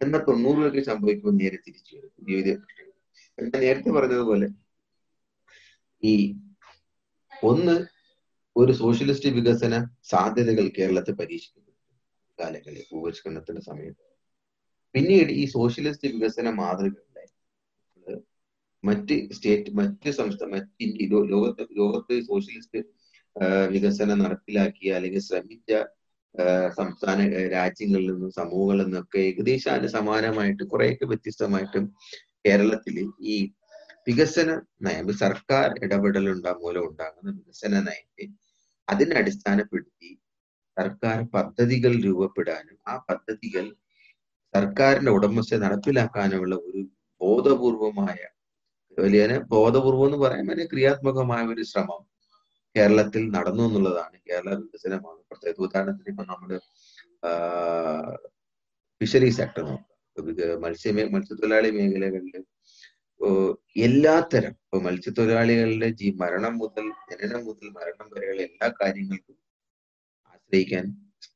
എന്നാൽ തൊണ്ണൂറുകൾക്ക് സംഭവിക്കുമ്പോൾ നേരെ തിരിച്ചു വരും. പുതിയ പുതിയ പ്രശ്നങ്ങൾ. ഞാൻ നേരത്തെ പറഞ്ഞതുപോലെ ഈ ഒന്ന് ഒരു സോഷ്യലിസ്റ്റ് വികസന സാധ്യതകൾ കേരളത്തെ പരീക്ഷിക്കുന്നു. കാലങ്ങളിൽ ഭൂപരിഷ്കരണത്തിന്റെ സമയത്ത് പിന്നീട് ഈ സോഷ്യലിസ്റ്റ് വികസന മാതൃകകളെ മറ്റ് സ്റ്റേറ്റ് മറ്റ് സംസ്ഥാന മറ്റ് ഇന്ത്യ ലോകത്ത് ലോകത്ത് സോഷ്യലിസ്റ്റ് വികസനം നടപ്പിലാക്കിയ അല്ലെങ്കിൽ ശ്രമിച്ച സംസ്ഥാന രാജ്യങ്ങളിൽ നിന്നും സമൂഹങ്ങളിൽ നിന്നൊക്കെ ഏകദേശം അതിന് സമാനമായിട്ട് കുറെയൊക്കെ വ്യത്യസ്തമായിട്ടും കേരളത്തിൽ ഈ വികസന നയം സർക്കാർ ഇടപെടലുണ്ടാ മൂലം ഉണ്ടാകുന്ന വികസന നയത്തെ അതിനെ അടിസ്ഥാനപ്പെടുത്തി സർക്കാർ പദ്ധതികൾ രൂപപ്പെടാനും ആ പദ്ധതികൾ സർക്കാരിന്റെ ഉടമസ്ഥ നടപ്പിലാക്കാനുമുള്ള ഒരു ബോധപൂർവമായ വലിയ ബോധപൂർവം എന്ന് പറയാൻ വലിയ ക്രിയാത്മകമായ ഒരു ശ്രമം കേരളത്തിൽ നടന്നു എന്നുള്ളതാണ്. കേരള വികസനമാണ്. പ്രത്യേക ഉദാഹരണത്തിന് ഇപ്പൊ നമ്മൾ ഫിഷറി സെക്ടർ നോക്കുക. മത്സ്യ മത്സ്യത്തൊഴിലാളി മേഖലകളിൽ എല്ലാത്തരം. ഇപ്പൊ മത്സ്യത്തൊഴിലാളികളുടെ ജീ മരണം മുതൽ ജനനം മുതൽ മരണം വരെയുള്ള എല്ലാ കാര്യങ്ങൾക്കും ആശ്രയിക്കാൻ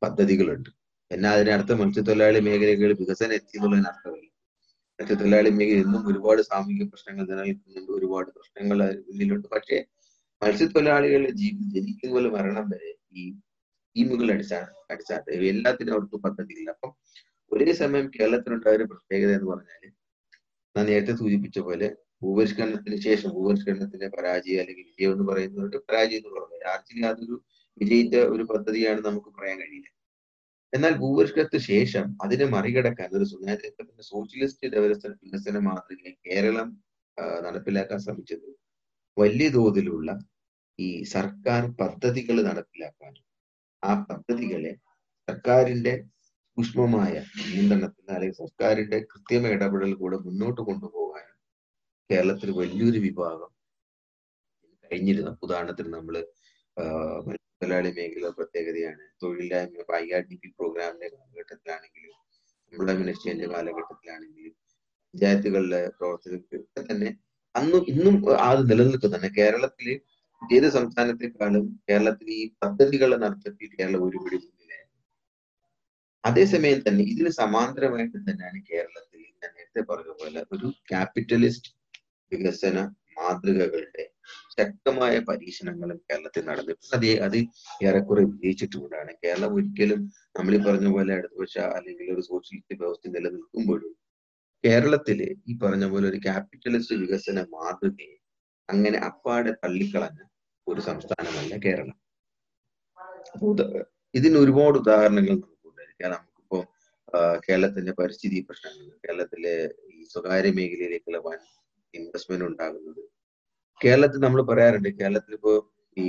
പദ്ധതികളുണ്ട്. എന്നാൽ അതിനർത്ഥം മത്സ്യത്തൊഴിലാളി മേഖലകൾ വികസനം എത്തി എന്നുള്ളതിന് അർത്ഥമില്ല. മത്സ്യത്തൊഴിലാളി മേഖല ഇന്നും ഒരുപാട് സാമൂഹിക പ്രശ്നങ്ങൾ നിലനിൽക്കുന്നുണ്ട്. ഒരുപാട് പ്രശ്നങ്ങൾ ഇതിലുണ്ട് പക്ഷേ മത്സ്യത്തൊഴിലാളികളുടെ ജീവിതം ജനിക്കുന്ന പോലെ മരണം വരെ ഈ സ്കീമുകളുടെ അടിസ്ഥാന അടിസ്ഥാനത്തിൽ എല്ലാത്തിനും അവർക്ക് പദ്ധതിയില്ല അപ്പം ഒരേ സമയം കേരളത്തിനുണ്ടായ ഒരു പ്രത്യേകത എന്ന് പറഞ്ഞാൽ ഞാൻ നേരത്തെ സൂചിപ്പിച്ച പോലെ ഭൂപരിഷ്കരണത്തിന് ശേഷം ഭൂപരിഷ്കരണത്തിന്റെ പരാജയം അല്ലെങ്കിൽ വിജയം എന്ന് പറയുന്നത് പരാജയം എന്ന് പറയുന്നത് ആർച്ചിൽ അതൊരു വിജയിച്ച ഒരു പദ്ധതിയാണ് നമുക്ക് പറയാൻ കഴിയില്ല. എന്നാൽ ഭൂപരിഷ്കരണത്തിന് ശേഷം അതിനെ മറികടക്കാൻ ഒരു നേതൃത്വത്തിന്റെ സോഷ്യലിസ്റ്റ് ഡെവലപ്മെന്റ് വികസന മാതൃകയെ കേരളം നടപ്പിലാക്കാൻ ശ്രമിച്ചത് വലിയ തോതിലുള്ള ഈ സർക്കാർ പദ്ധതികൾ നടപ്പിലാക്കാനും ആ പദ്ധതികളെ സർക്കാരിന്റെ സൂക്ഷ്മമായ നിയന്ത്രണത്തിന് അല്ലെങ്കിൽ സർക്കാരിന്റെ കൃത്യമായ ഇടപെടൽ കൂടെ മുന്നോട്ട് കൊണ്ടുപോകാനും കേരളത്തിൽ വലിയൊരു വിഭാഗം കഴിഞ്ഞിരുന്ന. ഉദാഹരണത്തിന് നമ്മൾ തൊഴിലാളി മേഖല പ്രത്യേകതയാണ് തൊഴിലില്ലായ്മ ഐ ആർ ഡി പി പ്രോഗ്രാമിന്റെ കാലഘട്ടത്തിലാണെങ്കിലും എംപ്ലോയ്മെന്റ് എക്സ്ചേഞ്ച് കാലഘട്ടത്തിലാണെങ്കിലും പഞ്ചായത്തുകളിലെ പ്രവർത്തകർക്ക് തന്നെ അന്നും ഇന്നും അത് നിലനിൽക്കുന്നുണ്ട് കേരളത്തിൽ ഏത് സംസ്ഥാനത്തെക്കാളും കേരളത്തിൽ ഈ പദ്ധതികളെ നടത്തി കേരളം ഒരുപിടി അതേസമയം തന്നെ ഇതിന് സമാന്തരമായിട്ട് തന്നെയാണ് കേരളത്തിൽ ഞാൻ നേരത്തെ പറഞ്ഞ പോലെ ഒരു ക്യാപിറ്റലിസ്റ്റ് വികസന മാതൃകകളുടെ ശക്തമായ പരീക്ഷണങ്ങളും കേരളത്തിൽ നടന്നിട്ടുണ്ട്. അത് അത് ഏറെക്കുറെ വിജയിച്ചിട്ടുകൊണ്ടാണ് കേരളം ഒരിക്കലും നമ്മൾ ഈ പറഞ്ഞ പോലെ ഇടതുപക്ഷ അല്ലെങ്കിൽ ഒരു സോഷ്യലിസ്റ്റ് വ്യവസ്ഥ നിലനിൽക്കുമ്പോഴും കേരളത്തിലെ ഈ പറഞ്ഞ പോലെ ഒരു ക്യാപിറ്റലിസ്റ്റ് വികസന മാതൃകയെ അങ്ങനെ അപ്പാടെ തള്ളിക്കളഞ്ഞ ഒരു സംസ്ഥാനമല്ല കേരളം. ഇതിന് ഒരുപാട് ഉദാഹരണങ്ങൾ നമുക്കുണ്ടായിരിക്കാം നമുക്കിപ്പോ കേരളത്തിന്റെ പരിസ്ഥിതി പ്രശ്നങ്ങൾ കേരളത്തിലെ ഈ സ്വകാര്യ മേഖലയിലേക്കുള്ള വൻ ഇൻവെസ്റ്റ്മെന്റ് ഉണ്ടാകുന്നത്. കേരളത്തിൽ നമ്മൾ പറയാറുണ്ട് കേരളത്തിൽ ഇപ്പോ ഈ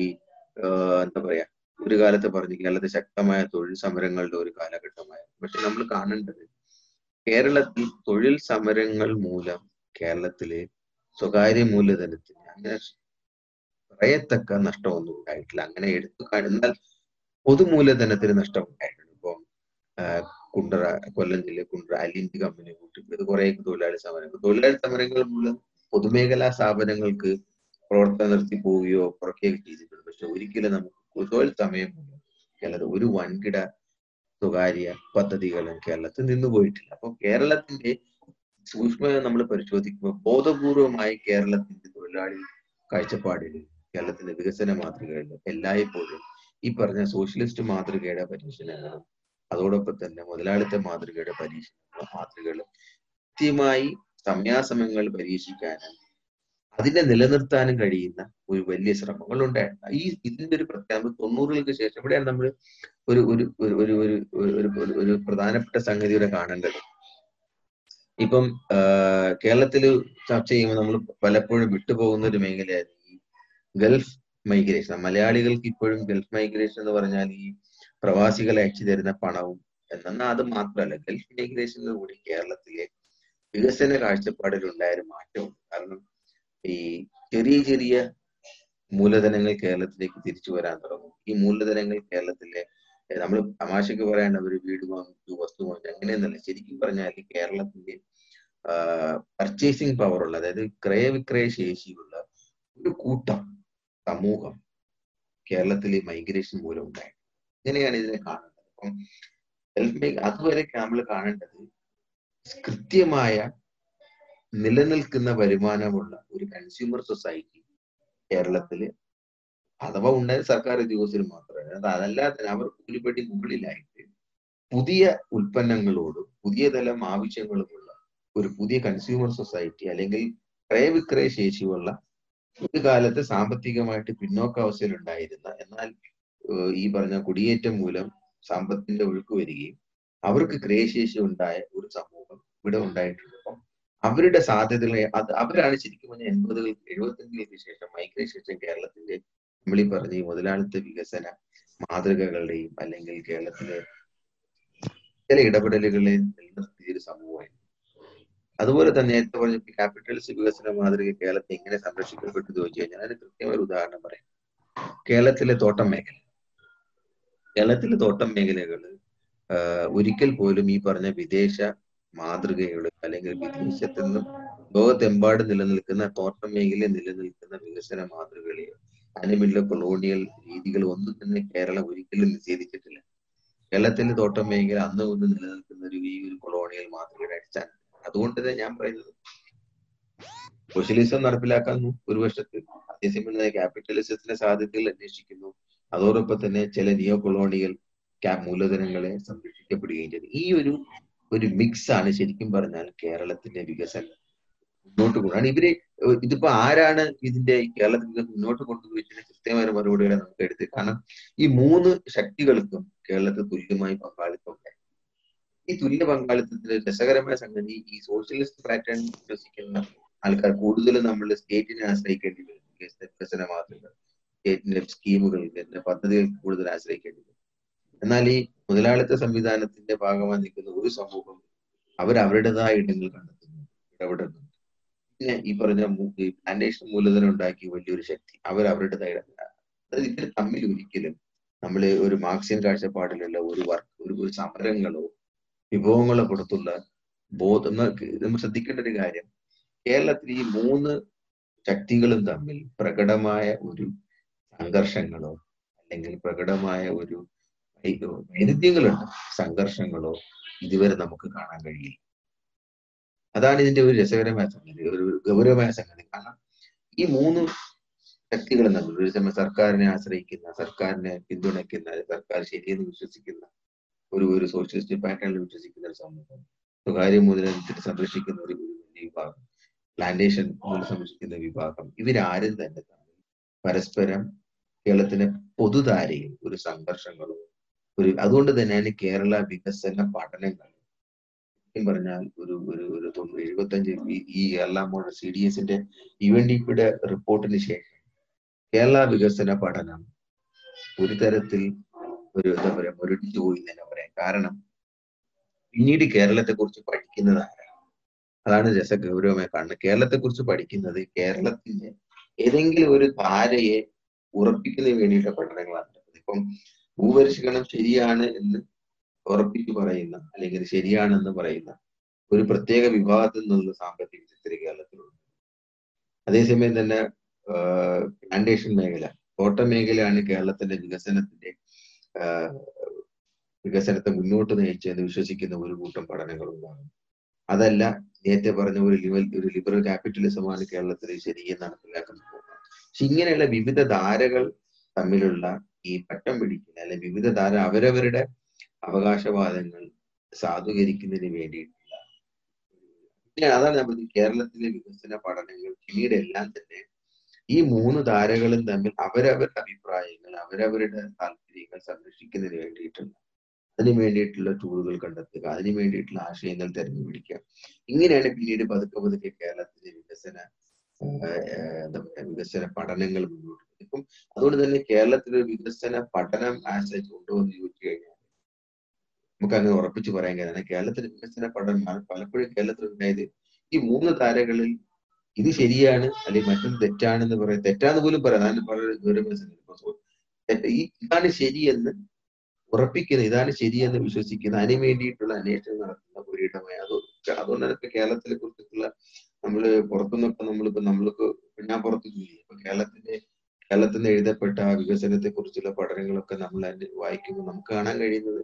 എന്താ പറയാ ഒരു കാലത്ത് പറഞ്ഞു കേരളത്തിൽ ശക്തമായ തൊഴിൽ സമരങ്ങളുടെ ഒരു കാലഘട്ടമായിരുന്നു. പക്ഷെ നമ്മൾ കാണേണ്ടത് കേരളത്തിൽ തൊഴിൽ സമരങ്ങൾ മൂലം കേരളത്തിലെ സ്വകാര്യ മൂലധനത്തിന് അങ്ങനെ പറയത്തക്ക നഷ്ടമൊന്നും ഉണ്ടായിട്ടില്ല. അങ്ങനെ എടുത്തു എന്നാൽ പൊതുമൂലധനത്തിന് നഷ്ടം ഉണ്ടായിട്ടുണ്ട് ഇപ്പം കുണ്ടറ കൊല്ലം ജില്ല കുണ്ടറ അലിൻഡ് കമ്പനി കൂട്ടി ഇത് കുറെ തൊഴിലാളി സമരങ്ങൾ തൊഴിലാളി സമരങ്ങൾ മൂലം പൊതുമേഖലാ സ്ഥാപനങ്ങൾക്ക് പ്രവർത്തനം നിർത്തി പോവുകയോ കുറക്കുകയോ ചെയ്തിട്ടുണ്ട്. പക്ഷെ ഒരിക്കലും നമുക്ക് തൊഴിൽ സമയം കേരളത്തിൽ ഒരു വൻകിട സ്വകാര്യ പദ്ധതികളും കേരളത്തിൽ നിന്ന് പോയിട്ടില്ല. അപ്പൊ കേരളത്തിന്റെ സൂക്ഷ്മത നമ്മൾ പരിശോധിക്കുമ്പോൾ ബോധപൂർവമായി കേരളത്തിന്റെ തൊഴിലാളി കാഴ്ചപ്പാടിൽ കേരളത്തിന്റെ വികസന മാതൃകകളിൽ എല്ലായ്പ്പോഴും ഈ പറഞ്ഞ സോഷ്യലിസ്റ്റ് മാതൃകയുടെ പരീക്ഷണങ്ങളും അതോടൊപ്പം തന്നെ മുതലാളിത്ത മാതൃകയുടെ പരീക്ഷണ മാതൃകകളും കൃത്യമായി സമയാസമയങ്ങൾ പരീക്ഷിക്കാനും അതിനെ നിലനിർത്താനും കഴിയുന്ന ഒരു വലിയ ശ്രമങ്ങൾ ഉണ്ടായിരുന്നു ഈ ഇതിന്റെ ഒരു പ്രത്യേകത തൊണ്ണൂറുകൾക്ക് ശേഷം ഇവിടെയാണ് നമ്മൾ ഒരു ഒരു ഒരു ഒരു ഒരു ഒരു പ്രധാനപ്പെട്ട സംഗതി ഇവിടെ കാണേണ്ടത്. ഇപ്പം കേരളത്തിൽ ചർച്ച ചെയ്യുമ്പോൾ നമ്മൾ പലപ്പോഴും വിട്ടുപോകുന്ന ഒരു മേഖലയായിരുന്നു ഈ ഗൾഫ് മൈഗ്രേഷൻ. മലയാളികൾക്ക് ഇപ്പോഴും ഗൾഫ് മൈഗ്രേഷൻ എന്ന് പറഞ്ഞാൽ ഈ പ്രവാസികളെ അയച്ചു തരുന്ന പണവും എന്നാൽ അത് മാത്രമല്ല ഗൾഫ് മൈഗ്രേഷനിലൂടെ കേരളത്തിലെ വികസന കാഴ്ചപ്പാടിൽ ഉണ്ടായൊരു മാറ്റമുണ്ട് കാരണം ഈ ചെറിയ ചെറിയ മൂലധനങ്ങൾ കേരളത്തിലേക്ക് തിരിച്ചു വരാൻ തുടങ്ങും. ഈ മൂലധനങ്ങൾ കേരളത്തിലെ നമ്മൾ തമാശക്ക് പറയാൻ ഒരു വീട് വാങ്ങിച്ചു വസ്തു വാങ്ങിച്ചു അങ്ങനെയൊന്നല്ല ശരിക്കും പറഞ്ഞാൽ കേരളത്തിന്റെ പർച്ചേസിങ് ഉള്ള അതായത് ക്രയവിക്രയ ശേഷിയുള്ള ഒരു കൂട്ടം സമൂഹം കേരളത്തിലെ മൈഗ്രേഷൻ മൂലം ഉണ്ടായി. ഇങ്ങനെയാണ് ഇതിനെ കാണേണ്ടത് അപ്പം സെൽഫ് അതുവരെ നമ്മൾ കാണേണ്ടത് കൃത്യമായ നിലനിൽക്കുന്ന വരുമാനമുള്ള ഒരു കൺസ്യൂമർ സൊസൈറ്റി കേരളത്തിൽ അഥവാ ഉണ്ടായ സർക്കാർ ഉദ്യോഗസ്ഥർ മാത്രമല്ല അത് അതല്ലാതെ അവർ കൂലിപ്പട്ടി മുകളിലായിട്ട് പുതിയ ഉൽപ്പന്നങ്ങളോടും പുതിയ തരം ആവശ്യങ്ങളുമുള്ള ഒരു പുതിയ കൺസ്യൂമർ സൊസൈറ്റി അല്ലെങ്കിൽ ക്രയവിക്രയ ശേഷിയുള്ള ഒരു കാലത്ത് സാമ്പത്തികമായിട്ട് പിന്നോക്കാവസ്ഥയിലുണ്ടായിരുന്ന എന്നാൽ ഈ പറഞ്ഞ കുടിയേറ്റം മൂലം സമ്പത്തിന്റെ ഒഴുക്ക് വരികയും അവർക്ക് ക്രയശേഷി ഉണ്ടായ ഒരു സമൂഹം ഇവിടെ ഉണ്ടായിട്ടുണ്ട്. അപ്പം അവരുടെ സാധ്യതകളെ അത് അവരാണ് ശരിക്കും പറഞ്ഞാൽ എൺപതുകൾ എഴുപത്തഞ്ചുകൾക്ക് ശേഷം മൈഗ്രേഷൻ കേരളത്തിന്റെ നമ്മൾ ഈ പറഞ്ഞ ഈ മുതലാളിത്ത വികസന മാതൃകകളുടെയും അല്ലെങ്കിൽ കേരളത്തിലെ ചില ഇടപെടലുകളെയും നിലനിർത്തിയ ഒരു സമൂഹമായിരുന്നു. അതുപോലെ തന്നെ നേരത്തെ പറഞ്ഞ ക്യാപിറ്റൽസ് വികസന മാതൃക കേരളത്തെ എങ്ങനെ സംരക്ഷിക്കപ്പെട്ടു ചോദിച്ചു കഴിഞ്ഞാൽ അതിന് കൃത്യമായ ഒരു ഉദാഹരണം പറയാം. കേരളത്തിലെ തോട്ടം മേഖല. കേരളത്തിലെ തോട്ടം മേഖലകൾ ഒരിക്കൽ പോലും ഈ പറഞ്ഞ വിദേശ മാതൃകയുടെ അല്ലെങ്കിൽ വിദേശത്തു നിന്നും ലോകത്തെമ്പാടും നിലനിൽക്കുന്ന തോട്ടം മേഖലയിൽ നിലനിൽക്കുന്ന വികസന മാതൃകകളെയോ അനുമില്ല കൊളോണിയൽ രീതികൾ ഒന്നും തന്നെ കേരളം ഒരിക്കലും നിഷേധിച്ചിട്ടില്ല. കേരളത്തിന്റെ തോട്ടം മേഖല അന്ന് ഒന്ന് നിലനിൽക്കുന്ന ഒരു ഈ ഒരു കൊളോണിയൽ മാതൃകയുടെ അടിസ്ഥാനം അതുകൊണ്ട് തന്നെ ഞാൻ പറയുന്നത് സോഷ്യലിസം നടപ്പിലാക്കാൻ ഒരു വശത്ത് അതേസമയം ക്യാപിറ്റലിസത്തിന്റെ സാധ്യതകൾ അന്വേഷിക്കുന്നു. അതോടൊപ്പം തന്നെ ചില നിയോ കൊളോണിയൽ ക്യാപ് മൂലധനങ്ങളെ സംരക്ഷിക്കപ്പെടുകയും ചെയ്തു. ഈ ഒരു ഒരു മിക്സ് ആണ് ശരിക്കും പറഞ്ഞാൽ കേരളത്തിന്റെ വികസനം മുന്നോട്ട് കൊണ്ടു ഇവർ ഇതിപ്പോ ആരാണ് ഇതിന്റെ കേരളത്തിൽ മുന്നോട്ട് കൊണ്ടുപോയി കൃത്യമായ മറുപടികളെ നമുക്ക് എടുത്ത് കാരണം ഈ മൂന്ന് ശക്തികൾക്കും കേരളത്തിൽ തുല്യമായി പങ്കാളിത്തം ഈ തുല്യ പങ്കാളിത്തത്തിന് രസകരമായ സംഗതി ഈ സോഷ്യലിസ്റ്റ് പാറ്റേൺ വിശ്വസിക്കുന്ന ആൾക്കാർ കൂടുതലും നമ്മൾ സ്റ്റേറ്റിനെ ആശ്രയിക്കേണ്ടി വരും വികസന മാതൃക സ്റ്റേറ്റിന്റെ സ്കീമുകൾ പദ്ധതികൾക്ക് കൂടുതൽ ആശ്രയിക്കേണ്ടി വരും. എന്നാൽ ഈ മുതലാളിത്ത സംവിധാനത്തിന്റെ ഭാഗമായി നിൽക്കുന്ന ഒരു സമൂഹം അവർ അവരുടേതായ ഇടങ്ങൾ കണ്ടെത്തുന്നു ഇടപെടുന്നു പിന്നെ ഈ പറഞ്ഞ പ്ലാന്റേഷൻ മൂലധനം ഉണ്ടാക്കിയ വലിയൊരു ശക്തി അവർ അവരുടേതായ അതായത് ഇവർ തമ്മിൽ ഒരിക്കലും നമ്മൾ ഒരു മാർക്സിയൻ കാഴ്ചപ്പാടിലുള്ള ഒരു വർക്ക് ഒരു ഒരു സമരങ്ങളോ വിഭവങ്ങളോ കൊടുത്തുള്ള ബോധം നമ്മൾ ശ്രദ്ധിക്കേണ്ട ഒരു കാര്യം കേരളത്തിൽ ഈ മൂന്ന് ശക്തികളും തമ്മിൽ പ്രകടമായ ഒരു സംഘർഷങ്ങളോ അല്ലെങ്കിൽ പ്രകടമായ ഒരു വൈരുദ്ധ്യങ്ങളുണ്ട്. സംഘർഷങ്ങളോ ഇതുവരെ നമുക്ക് കാണാൻ കഴിയില്ല. അതാണ് ഇതിന്റെ ഒരു രസകരമായ സംഗതി ഒരു ഗൗരവമായ സംഗതി. കാരണം ഈ മൂന്ന് ശക്തികളും തമ്മിൽ ഒരു സമയം സർക്കാരിനെ ആശ്രയിക്കുന്ന സർക്കാരിനെ പിന്തുണയ്ക്കുന്ന സർക്കാർ ശരിയെന്ന് വിശ്വസിക്കുന്ന ഒരു ഒരു സോഷ്യലിസ്റ്റ് പാറ്റേണിൽ വിശ്വസിക്കുന്ന ഒരു സമൂഹം സ്വകാര്യ മൂലധനത്തിൽ സംരക്ഷിക്കുന്ന ഒരു വിഭാഗം പ്ലാന്റേഷൻ സംരക്ഷിക്കുന്ന വിഭാഗം ഇവരാരും തന്നെ തമ്മിൽ പരസ്പരം കേരളത്തിലെ പൊതുധാരയിൽ ഒരു സംഘർഷങ്ങളും ഒരു അതുകൊണ്ട് തന്നെയാണ് കേരള വികസന പഠനങ്ങൾ പറഞ്ഞാൽ ഒരു ഒരു ഒരു തൊണ്ണൂറ് എഴുപത്തഞ്ച് ഈ കേരള സി ഡി എസിന്റെ യു എൻ ഡി പിയുടെ റിപ്പോർട്ടിന് ശേഷം കേരള വികസന പഠനം ഒരു തരത്തിൽ ഒരു എന്താ പറയാ മുരടിച്ചു പോയി തന്നെ പറയാം. കാരണം പിന്നീട് കേരളത്തെ കുറിച്ച് പഠിക്കുന്നത് ആരാണ് അതാണ് രസ ഗൗരവമായി കാണുന്നത് കേരളത്തെ കുറിച്ച് പഠിക്കുന്നത് കേരളത്തിന്റെ ഏതെങ്കിലും ഒരു ധാരയെ ഉറപ്പിക്കുന്നതിന് വേണ്ടിയിട്ട് പഠനങ്ങളാണ്. അതിപ്പം ഭൂപരിഷ്കരണം ശരിയാണ് എന്ന് ഉറപ്പിച്ചു പറയുന്ന അല്ലെങ്കിൽ ശരിയാണെന്ന് പറയുന്ന ഒരു പ്രത്യേക വിഭാഗത്തിൽ നിന്നുള്ള സാമ്പത്തിക ചിത്ര കേരളത്തിലുണ്ട്. അതേസമയം തന്നെ പ്ലാന്റേഷൻ മേഖല തോട്ട മേഖലയാണ് കേരളത്തിന്റെ വികസനത്തിന്റെ വികസനത്തെ മുന്നോട്ട് നയിച്ചെന്ന് വിശ്വസിക്കുന്ന ഒരു കൂട്ടം പഠനങ്ങളുണ്ടാകും അതല്ല നേരത്തെ പറഞ്ഞ ഒരു ലിബൽ ഒരു ലിബറൽ ക്യാപിറ്റലിസമാണ് കേരളത്തിൽ ശരിയെന്നാണ് നടപ്പിലാക്കുന്നത്. പക്ഷെ ഇങ്ങനെയുള്ള വിവിധ ധാരകൾ തമ്മിലുള്ള ഈ പട്ടം പിടിക്കുന്ന അല്ലെ വിവിധ ധാര അവരവരുടെ അവകാശവാദങ്ങൾ സാധൂകരിക്കുന്നതിന് വേണ്ടിയിട്ടുള്ള അതാണ് നമ്മൾ കേരളത്തിലെ വികസന പഠനങ്ങൾ പിന്നീട് എല്ലാം തന്നെ ഈ മൂന്ന് ധാരകളും തമ്മിൽ അവരവരുടെ അഭിപ്രായങ്ങൾ അവരവരുടെ താല്പര്യങ്ങൾ സംരക്ഷിക്കുന്നതിന് വേണ്ടിയിട്ടുള്ള അതിന് വേണ്ടിയിട്ടുള്ള ടൂളുകൾ കണ്ടെത്തുക അതിന് വേണ്ടിയിട്ടുള്ള ആശയങ്ങൾ തെരഞ്ഞുപിടിക്കുക ഇങ്ങനെയാണ് പിന്നീട് പതുക്കെ പതുക്കെ കേരളത്തിലെ വികസന വികസന പഠനങ്ങൾ മുന്നോട്ട് ഇപ്പം അതുകൊണ്ട് തന്നെ കേരളത്തിൽ ഒരു വികസന പഠനം ആസ് കൊണ്ടുവന്ന് ചോദിച്ചു കഴിഞ്ഞാൽ നമുക്ക് അങ്ങനെ ഉറപ്പിച്ച് പറയാൻ കഴിയാതെ കേരളത്തിലെ വികസന പഠനം പലപ്പോഴും കേരളത്തിൽ ഉണ്ടായത് ഈ മൂന്ന് താരകളിൽ ഇത് ശരിയാണ് അല്ലെങ്കിൽ മറ്റൊന്ന് തെറ്റാണെന്ന് പറയാം തെറ്റാന്ന് പോലും പറയാം. അതാണ് പറയുന്നത് ഇതാണ് ശരിയെന്ന് ഉറപ്പിക്കുന്ന ഇതാണ് ശരിയെന്ന് വിശ്വസിക്കുന്ന അതിന് വേണ്ടിയിട്ടുള്ള അന്വേഷണം നടത്തുന്ന ഒരിടമായി അത് അതുകൊണ്ടാണ് ഇപ്പൊ കേരളത്തിലെ കുറിച്ചിട്ടുള്ള നമ്മൾ പുറത്തുനിന്നൊക്കെ നമ്മളിപ്പോ നമ്മൾക്ക് ഞാൻ പുറത്ത് ജോലി ഇപ്പൊ കേരളത്തിന്റെ കേരളത്തിൽ നിന്ന് എഴുതപ്പെട്ട വികസനത്തെ കുറിച്ചുള്ള പഠനങ്ങളൊക്കെ നമ്മൾ വായിക്കുമ്പോൾ നമുക്ക് കാണാൻ കഴിയുന്നത്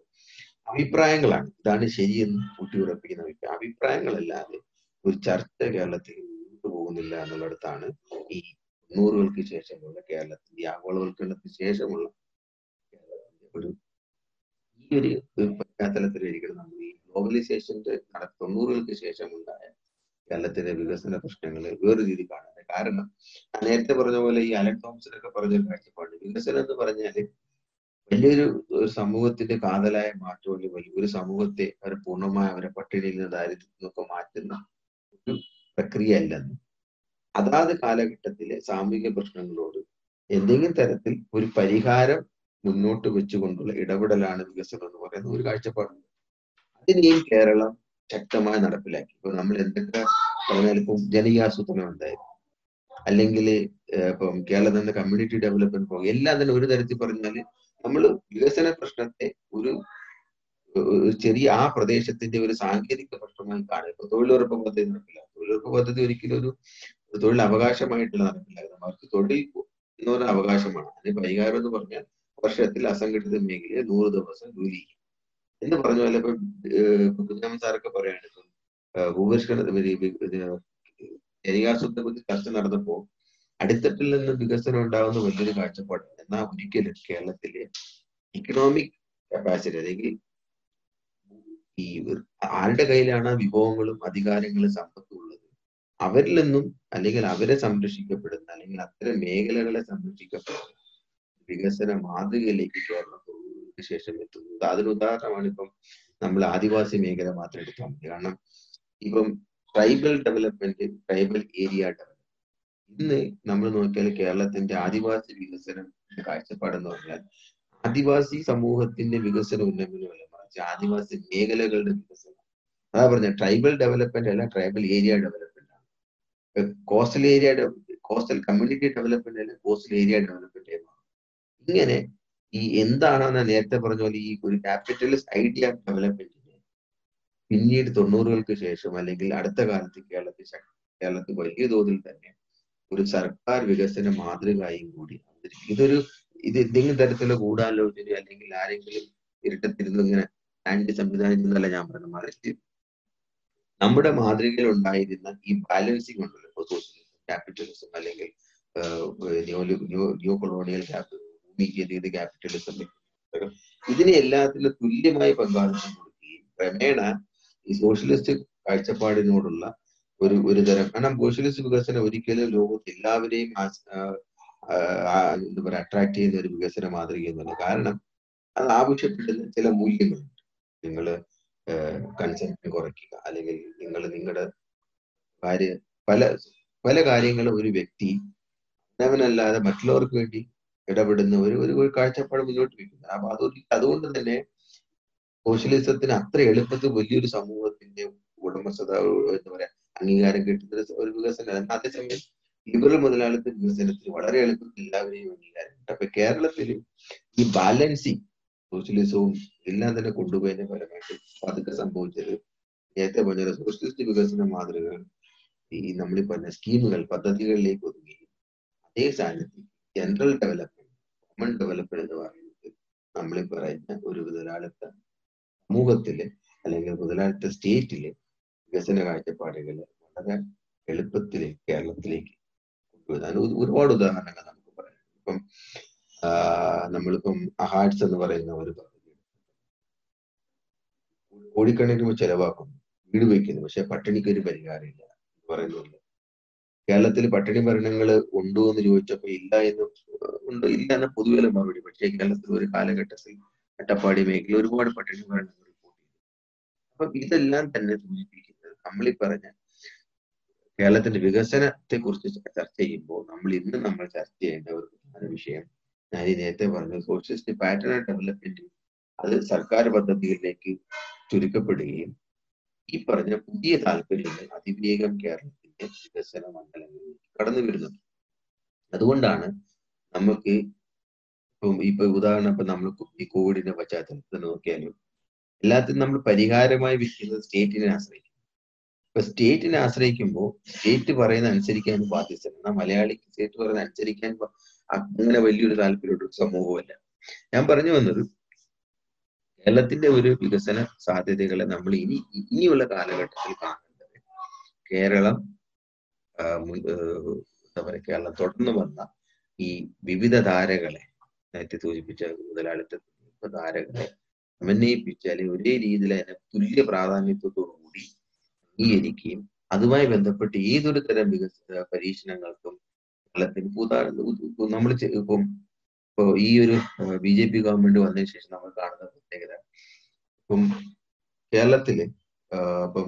അഭിപ്രായങ്ങളാണ്. ഇതാണ് ശരിയെന്ന് കൂട്ടിയുറപ്പിക്കുന്ന അഭിപ്രായം. അഭിപ്രായങ്ങളല്ലാതെ ഒരു ചർച്ച കേരളത്തിൽ മുന്നോട്ട് പോകുന്നില്ല എന്നുള്ളിടത്താണ് ഈ തൊണ്ണൂറുകൾക്ക് ശേഷമുള്ള കേരളത്തിന്റെ ആഗോളവൽക്കരണത്തിന് ശേഷമുള്ള കേരളത്തിന്റെ ഒരു ഈ ഒരു പശ്ചാത്തലത്തിലായിരിക്കണം നമ്മൾ ഈ ഗ്ലോബലൈസേഷന്റെ തൊണ്ണൂറുകൾക്ക് ശേഷമുണ്ടായ കേരളത്തിലെ വികസന പ്രശ്നങ്ങൾ വേറെ രീതി കാണുന്നത്. കാരണം നേരത്തെ പറഞ്ഞ പോലെ ഈ അലൻ തോമസിനൊക്കെ പറഞ്ഞൊരു കാഴ്ചപ്പാട്. വികസനം എന്ന് പറഞ്ഞാൽ വലിയൊരു ഒരു സമൂഹത്തിന്റെ കാതലായ മാറ്റം അല്ലെങ്കിൽ വലിയൊരു സമൂഹത്തെ അവർ പൂർണമായി അവരെ പട്ടിണിയിൽ നിന്ന് ദാരിദ്ര്യത്തിൽ നിന്നൊക്കെ മാറ്റുന്ന ഒരു പ്രക്രിയ അല്ലെന്ന് അതാത് കാലഘട്ടത്തിലെ സാമൂഹിക പ്രശ്നങ്ങളോട് എന്തെങ്കിലും തരത്തിൽ ഒരു പരിഹാരം മുന്നോട്ട് വെച്ചുകൊണ്ടുള്ള ഇടപെടലാണ് വികസനം എന്ന് പറയുന്ന ഒരു കാഴ്ചപ്പാടുണ്ട്. അതിനെയും കേരളം ശക്തമായി നടപ്പിലാക്കി. ഇപ്പൊ നമ്മൾ എന്തൊക്കെ പറഞ്ഞാൽ ഇപ്പം ജനകീയാസൂത്രണം ഉണ്ടായി അല്ലെങ്കിൽ ഇപ്പം കേരളത്തിന്റെ കമ്മ്യൂണിറ്റി ഡെവലപ്മെന്റ് പ്രോഗ്രാം എല്ലാം തന്നെ ഒരു തരത്തിൽ പറഞ്ഞാൽ നമ്മൾ വികസന പ്രശ്നത്തെ ഒരു ചെറിയ ആ പ്രദേശത്തിന്റെ ഒരു സാങ്കേതിക പ്രശ്നമായി കാണുക. ഇപ്പൊ തൊഴിലുറപ്പ് പദ്ധതി നടപ്പില്ല തൊഴിലുറപ്പ് പദ്ധതി ഒരിക്കലും ഒരു തൊഴിൽ അവകാശമായിട്ടുള്ള നടപ്പിലാക്കുന്നത് അവർക്ക് തൊഴിൽ എന്ന് പറഞ്ഞ അവകാശമാണ്. അതിന് പരിഹാരം എന്ന് പറഞ്ഞാൽ വർഷത്തിൽ അസംഘടിത മേഖലയിൽ നൂറ് ദിവസം ജോലി ചെയ്യും. എന്ന് പറഞ്ഞ പോലെ ഇപ്പൊ കുഞ്ഞാമൻ സാറൊക്കെ പറയാണ് ഇപ്പം ഭൂപരിഷ്കരണ കുറിച്ച് ചർച്ച നടന്നപ്പോ അടിത്തട്ടിൽ നിന്ന് വികസനം ഉണ്ടാകുന്ന വലിയൊരു കാഴ്ചപ്പാടാണ്. എന്നാൽ ഒരിക്കലും കേരളത്തിലെ ഇക്കണോമിക് കപ്പാസിറ്റി അല്ലെങ്കിൽ ഈ ആരുടെ കയ്യിലാണ് വിഭവങ്ങളും അധികാരങ്ങളും സമ്പത്തും ഉള്ളത്? അവരിൽ നിന്നും അല്ലെങ്കിൽ അവരെ സംരക്ഷിക്കപ്പെടുന്ന അല്ലെങ്കിൽ അത്തരം മേഖലകളെ സംരക്ഷിക്കപ്പെടുന്ന വികസന മാതൃകയിലേക്ക് കേരളം ശേഷം എത്തുന്നത്. അതിന് ഉദാഹരണമാണ് ഇപ്പം നമ്മൾ ആദിവാസി മേഖല മാത്രം എടുത്താൽ മതി കാരണം ഇപ്പം tribal development tribal area development ഇന്ന് നമ്മൾ നോക്കിയാൽ കേരളത്തിന്റെ ആദിവാസി വികസനം കാഴ്ചപ്പാടെന്ന് പറഞ്ഞാൽ ആദിവാസി സമൂഹത്തിന്റെ വികസന ഉന്നമനമല്ല മറിച്ച് ആദിവാസി മേഖലകളുടെ വികസനം. അതാ പറഞ്ഞ ട്രൈബൽ ഡെവലപ്മെന്റ് അല്ല ട്രൈബൽ ഏരിയ ഡെവലപ്മെന്റ് ആണ്. Coastal area coastal community development അല്ല കോസ്റ്റൽ ഏരിയ ഡെവലപ്മെന്റ് ഇങ്ങനെ ഈ എന്താണെന്ന് നേരത്തെ പറഞ്ഞ പോലെ ഈ ഒരു ക്യാപിറ്റലിസ്റ്റ് ഐഡിയ ഡെവലപ്മെന്റിനെ പിന്നീട് തൊണ്ണൂറുകൾക്ക് ശേഷം അല്ലെങ്കിൽ അടുത്ത കാലത്ത് കേരളത്തിൽ കേരളത്തിൽ വലിയ തോതിൽ തന്നെ ഒരു സർക്കാർ വികസന മാതൃകയും കൂടി ഇതൊരു ഇത് എന്തെങ്കിലും തരത്തിലുള്ള ഗൂഢാലോചന അല്ലെങ്കിൽ ആരെങ്കിലും ഇരുട്ടത്തിരുന്ന് ഇങ്ങനെ ആന്റി സംവിധാനം എന്നല്ല ഞാൻ പറഞ്ഞത് മറിച്ച് നമ്മുടെ മാതൃകയിൽ ഉണ്ടായിരുന്ന ഈ ബാലൻസിങ് ഉണ്ടല്ലോ സോഷ്യലിസം ക്യാപിറ്റലിസം അല്ലെങ്കിൽ ന്യൂ കൊളോണിയൽ മീഡിയ ക്യാപിറ്റലിസം ഇതിനെ എല്ലാത്തിലും തുല്യമായി പങ്കാളിത്തം കൊടുക്കുകയും ക്രമേണ ഈ സോഷ്യലിസ്റ്റ് കാഴ്ചപ്പാടിനോടുള്ള ഒരു ഒരു തരം കാരണം സോഷ്യലിസ്റ്റ് വികസനം ഒരിക്കലും ലോകത്ത് എല്ലാവരെയും എന്താ പറയുക അട്രാക്ട് ചെയ്യുന്ന ഒരു വികസന മാതൃക എന്നുള്ളത് കാരണം അത് ആവശ്യപ്പെടുന്ന ചില മൂല്യങ്ങളുണ്ട്. നിങ്ങൾ കൺസംഷൻ കുറയ്ക്കുക. അല്ലെങ്കിൽ നിങ്ങൾ നിങ്ങളുടെ കാര്യ പല പല കാര്യങ്ങളും ഒരു വ്യക്തി അവനല്ലാതെ മറ്റുള്ളവർക്ക് വേണ്ടി ഇടപെടുന്ന ഒരു ഒരു കാഴ്ചപ്പാട് മുന്നോട്ട് വയ്ക്കുന്നത് അപ്പൊ അത് അതുകൊണ്ട് തന്നെ സോഷ്യലിസത്തിന് അത്ര എളുപ്പത്തിൽ വലിയൊരു സമൂഹത്തിന്റെ ഉടമസ്ഥത എന്താ പറയാ അംഗീകാരം കിട്ടുന്ന ഒരു വികസനം. അതേസമയം ലിബറൽ മുതലാളിത്ത വികസനത്തിന് വളരെ എളുപ്പത്തിൽ എല്ലാവരെയും അംഗീകാരം കിട്ടും അപ്പൊ കേരളത്തിൽ ഈ ബാലൻസിങ് സോഷ്യലിസവും എല്ലാം തന്നെ കൊണ്ടുപോയതിന്റെ ഫലമായിട്ട് പതുക്കെ സംഭവിച്ചത് നേരത്തെ പറഞ്ഞ സോഷ്യലിസ്റ്റ് വികസന മാതൃകകൾ ഈ നമ്മൾ പറഞ്ഞ സ്കീമുകൾ പദ്ധതികളിലേക്ക് ഒതുങ്ങി. അതേ സാഹചര്യത്തിൽ ജനറൽ ഡെവലപ്മെന്റ് കോമൺ ഡെവലപ്മെന്റ് എന്ന് പറയുന്നത് നമ്മൾ പറയുന്ന ഒരു മുതലാളിത്ത സമൂഹത്തിൽ അല്ലെങ്കിൽ മുതലാളിത്ത സ്റ്റേറ്റിൽ വികസന കാഴ്ചപ്പാടുകളെ വളരെ എളുപ്പത്തിൽ കേരളത്തിലേക്ക് കൊണ്ടുവരാൻ ഒരുപാട് ഉദാഹരണങ്ങൾ നമുക്ക് പറയാം. ഇപ്പം നമ്മളിപ്പം അഹാഡ്സ് എന്ന് പറയുന്ന ഒരു പദ്ധതി കോടിക്കണക്കിന് ചെലവാക്കുന്നു. വീട് വയ്ക്കുന്നു. പക്ഷെ പട്ടിണിക്ക് ഒരു പരിഹാരമില്ല എന്ന് പറയുന്നുണ്ട്. കേരളത്തിൽ പട്ടിണി മരണങ്ങൾ ഉണ്ടോ എന്ന് ചോദിച്ചപ്പോൾ ഇല്ല എന്ന് ഉണ്ട് ഇല്ല എന്ന പൊതുവെ മറുപടി. പക്ഷേ കേരളത്തിൽ ഒരു കാലഘട്ടത്തിൽ അട്ടപ്പാടി മേഖല ഒരുപാട് പട്ടിണി മരണങ്ങൾ റിപ്പോർട്ട് ചെയ്തു. അപ്പൊ ഇതെല്ലാം തന്നെ സൂചിപ്പിക്കുന്നത് നമ്മൾ ഈ പറഞ്ഞ കേരളത്തിന്റെ വികസനത്തെ കുറിച്ച് ചർച്ച ചെയ്യുമ്പോൾ നമ്മൾ ഇന്ന് നമ്മൾ ചർച്ച ചെയ്യേണ്ട ഒരു പ്രധാന വിഷയം ഞാൻ ഈ നേരത്തെ പറഞ്ഞു സോഷ്യലിസ്റ്റ് പാറ്റേൺ ഡെവലപ്മെന്റ് അത് സർക്കാർ പദ്ധതികളിലേക്ക് ചുരുക്കപ്പെടുകയും ഈ പറഞ്ഞ പുതിയ താല്പര്യങ്ങൾ അതിവേഗം കേരളത്തിന്റെ വികസന മണ്ഡലങ്ങളിൽ കടന്നു വരുന്നത്. അതുകൊണ്ടാണ് നമുക്ക് ഇപ്പം ഇപ്പൊ ഉദാഹരണം ഇപ്പൊ നമ്മൾ ഈ കോവിഡിന്റെ പശ്ചാത്തലത്തിൽ നോക്കിയാലും എല്ലാത്തിനും നമ്മൾ പരിഹാരമായി വെക്കുന്നത് സ്റ്റേറ്റിനെ ആശ്രയിക്കും ഇപ്പൊ സ്റ്റേറ്റിനെ ആശ്രയിക്കുമ്പോൾ സ്റ്റേറ്റ് പറയുന്ന അനുസരിക്കാൻ ബാധ്യസ്ഥ എന്നാൽ മലയാളിക്ക് സ്റ്റേറ്റ് പറയുന്ന അനുസരിക്കാൻ അങ്ങനെ വലിയൊരു താല്പര്യമുള്ള സമൂഹമല്ല. ഞാൻ പറഞ്ഞു വന്നത് കേരളത്തിന്റെ ഒരു വികസന സാധ്യതകളെ നമ്മൾ ഇനി ഇനിയുള്ള കാലഘട്ടത്തിൽ കാണേണ്ടത് കേരളം എന്താ പറയുക കേരളം തുടർന്ന് വന്ന ഈ വിവിധ ധാരകളെ നേരത്തെ സൂചിപ്പിച്ച മുതലാളിത്ത ധാരകളെ സമന്വയിപ്പിച്ച് അല്ലെങ്കിൽ ഒരേ രീതിയിൽ അതിനെ തുല്യ പ്രാധാന്യത്തോടു കൂടി അംഗീകരിക്കുകയും അതുമായി ബന്ധപ്പെട്ട് ഏതൊരു തരം വികസന പരീക്ഷണങ്ങൾക്കും കേരളത്തിന് ഉദാഹരണം നമ്മൾ ഇപ്പം ഇപ്പോ ഈ ഒരു ബി ജെ പി ഗവൺമെന്റ് വന്നതിന് ശേഷം നമ്മൾ കാണുന്ന പ്രത്യേകത ഇപ്പം കേരളത്തിൽ ഇപ്പം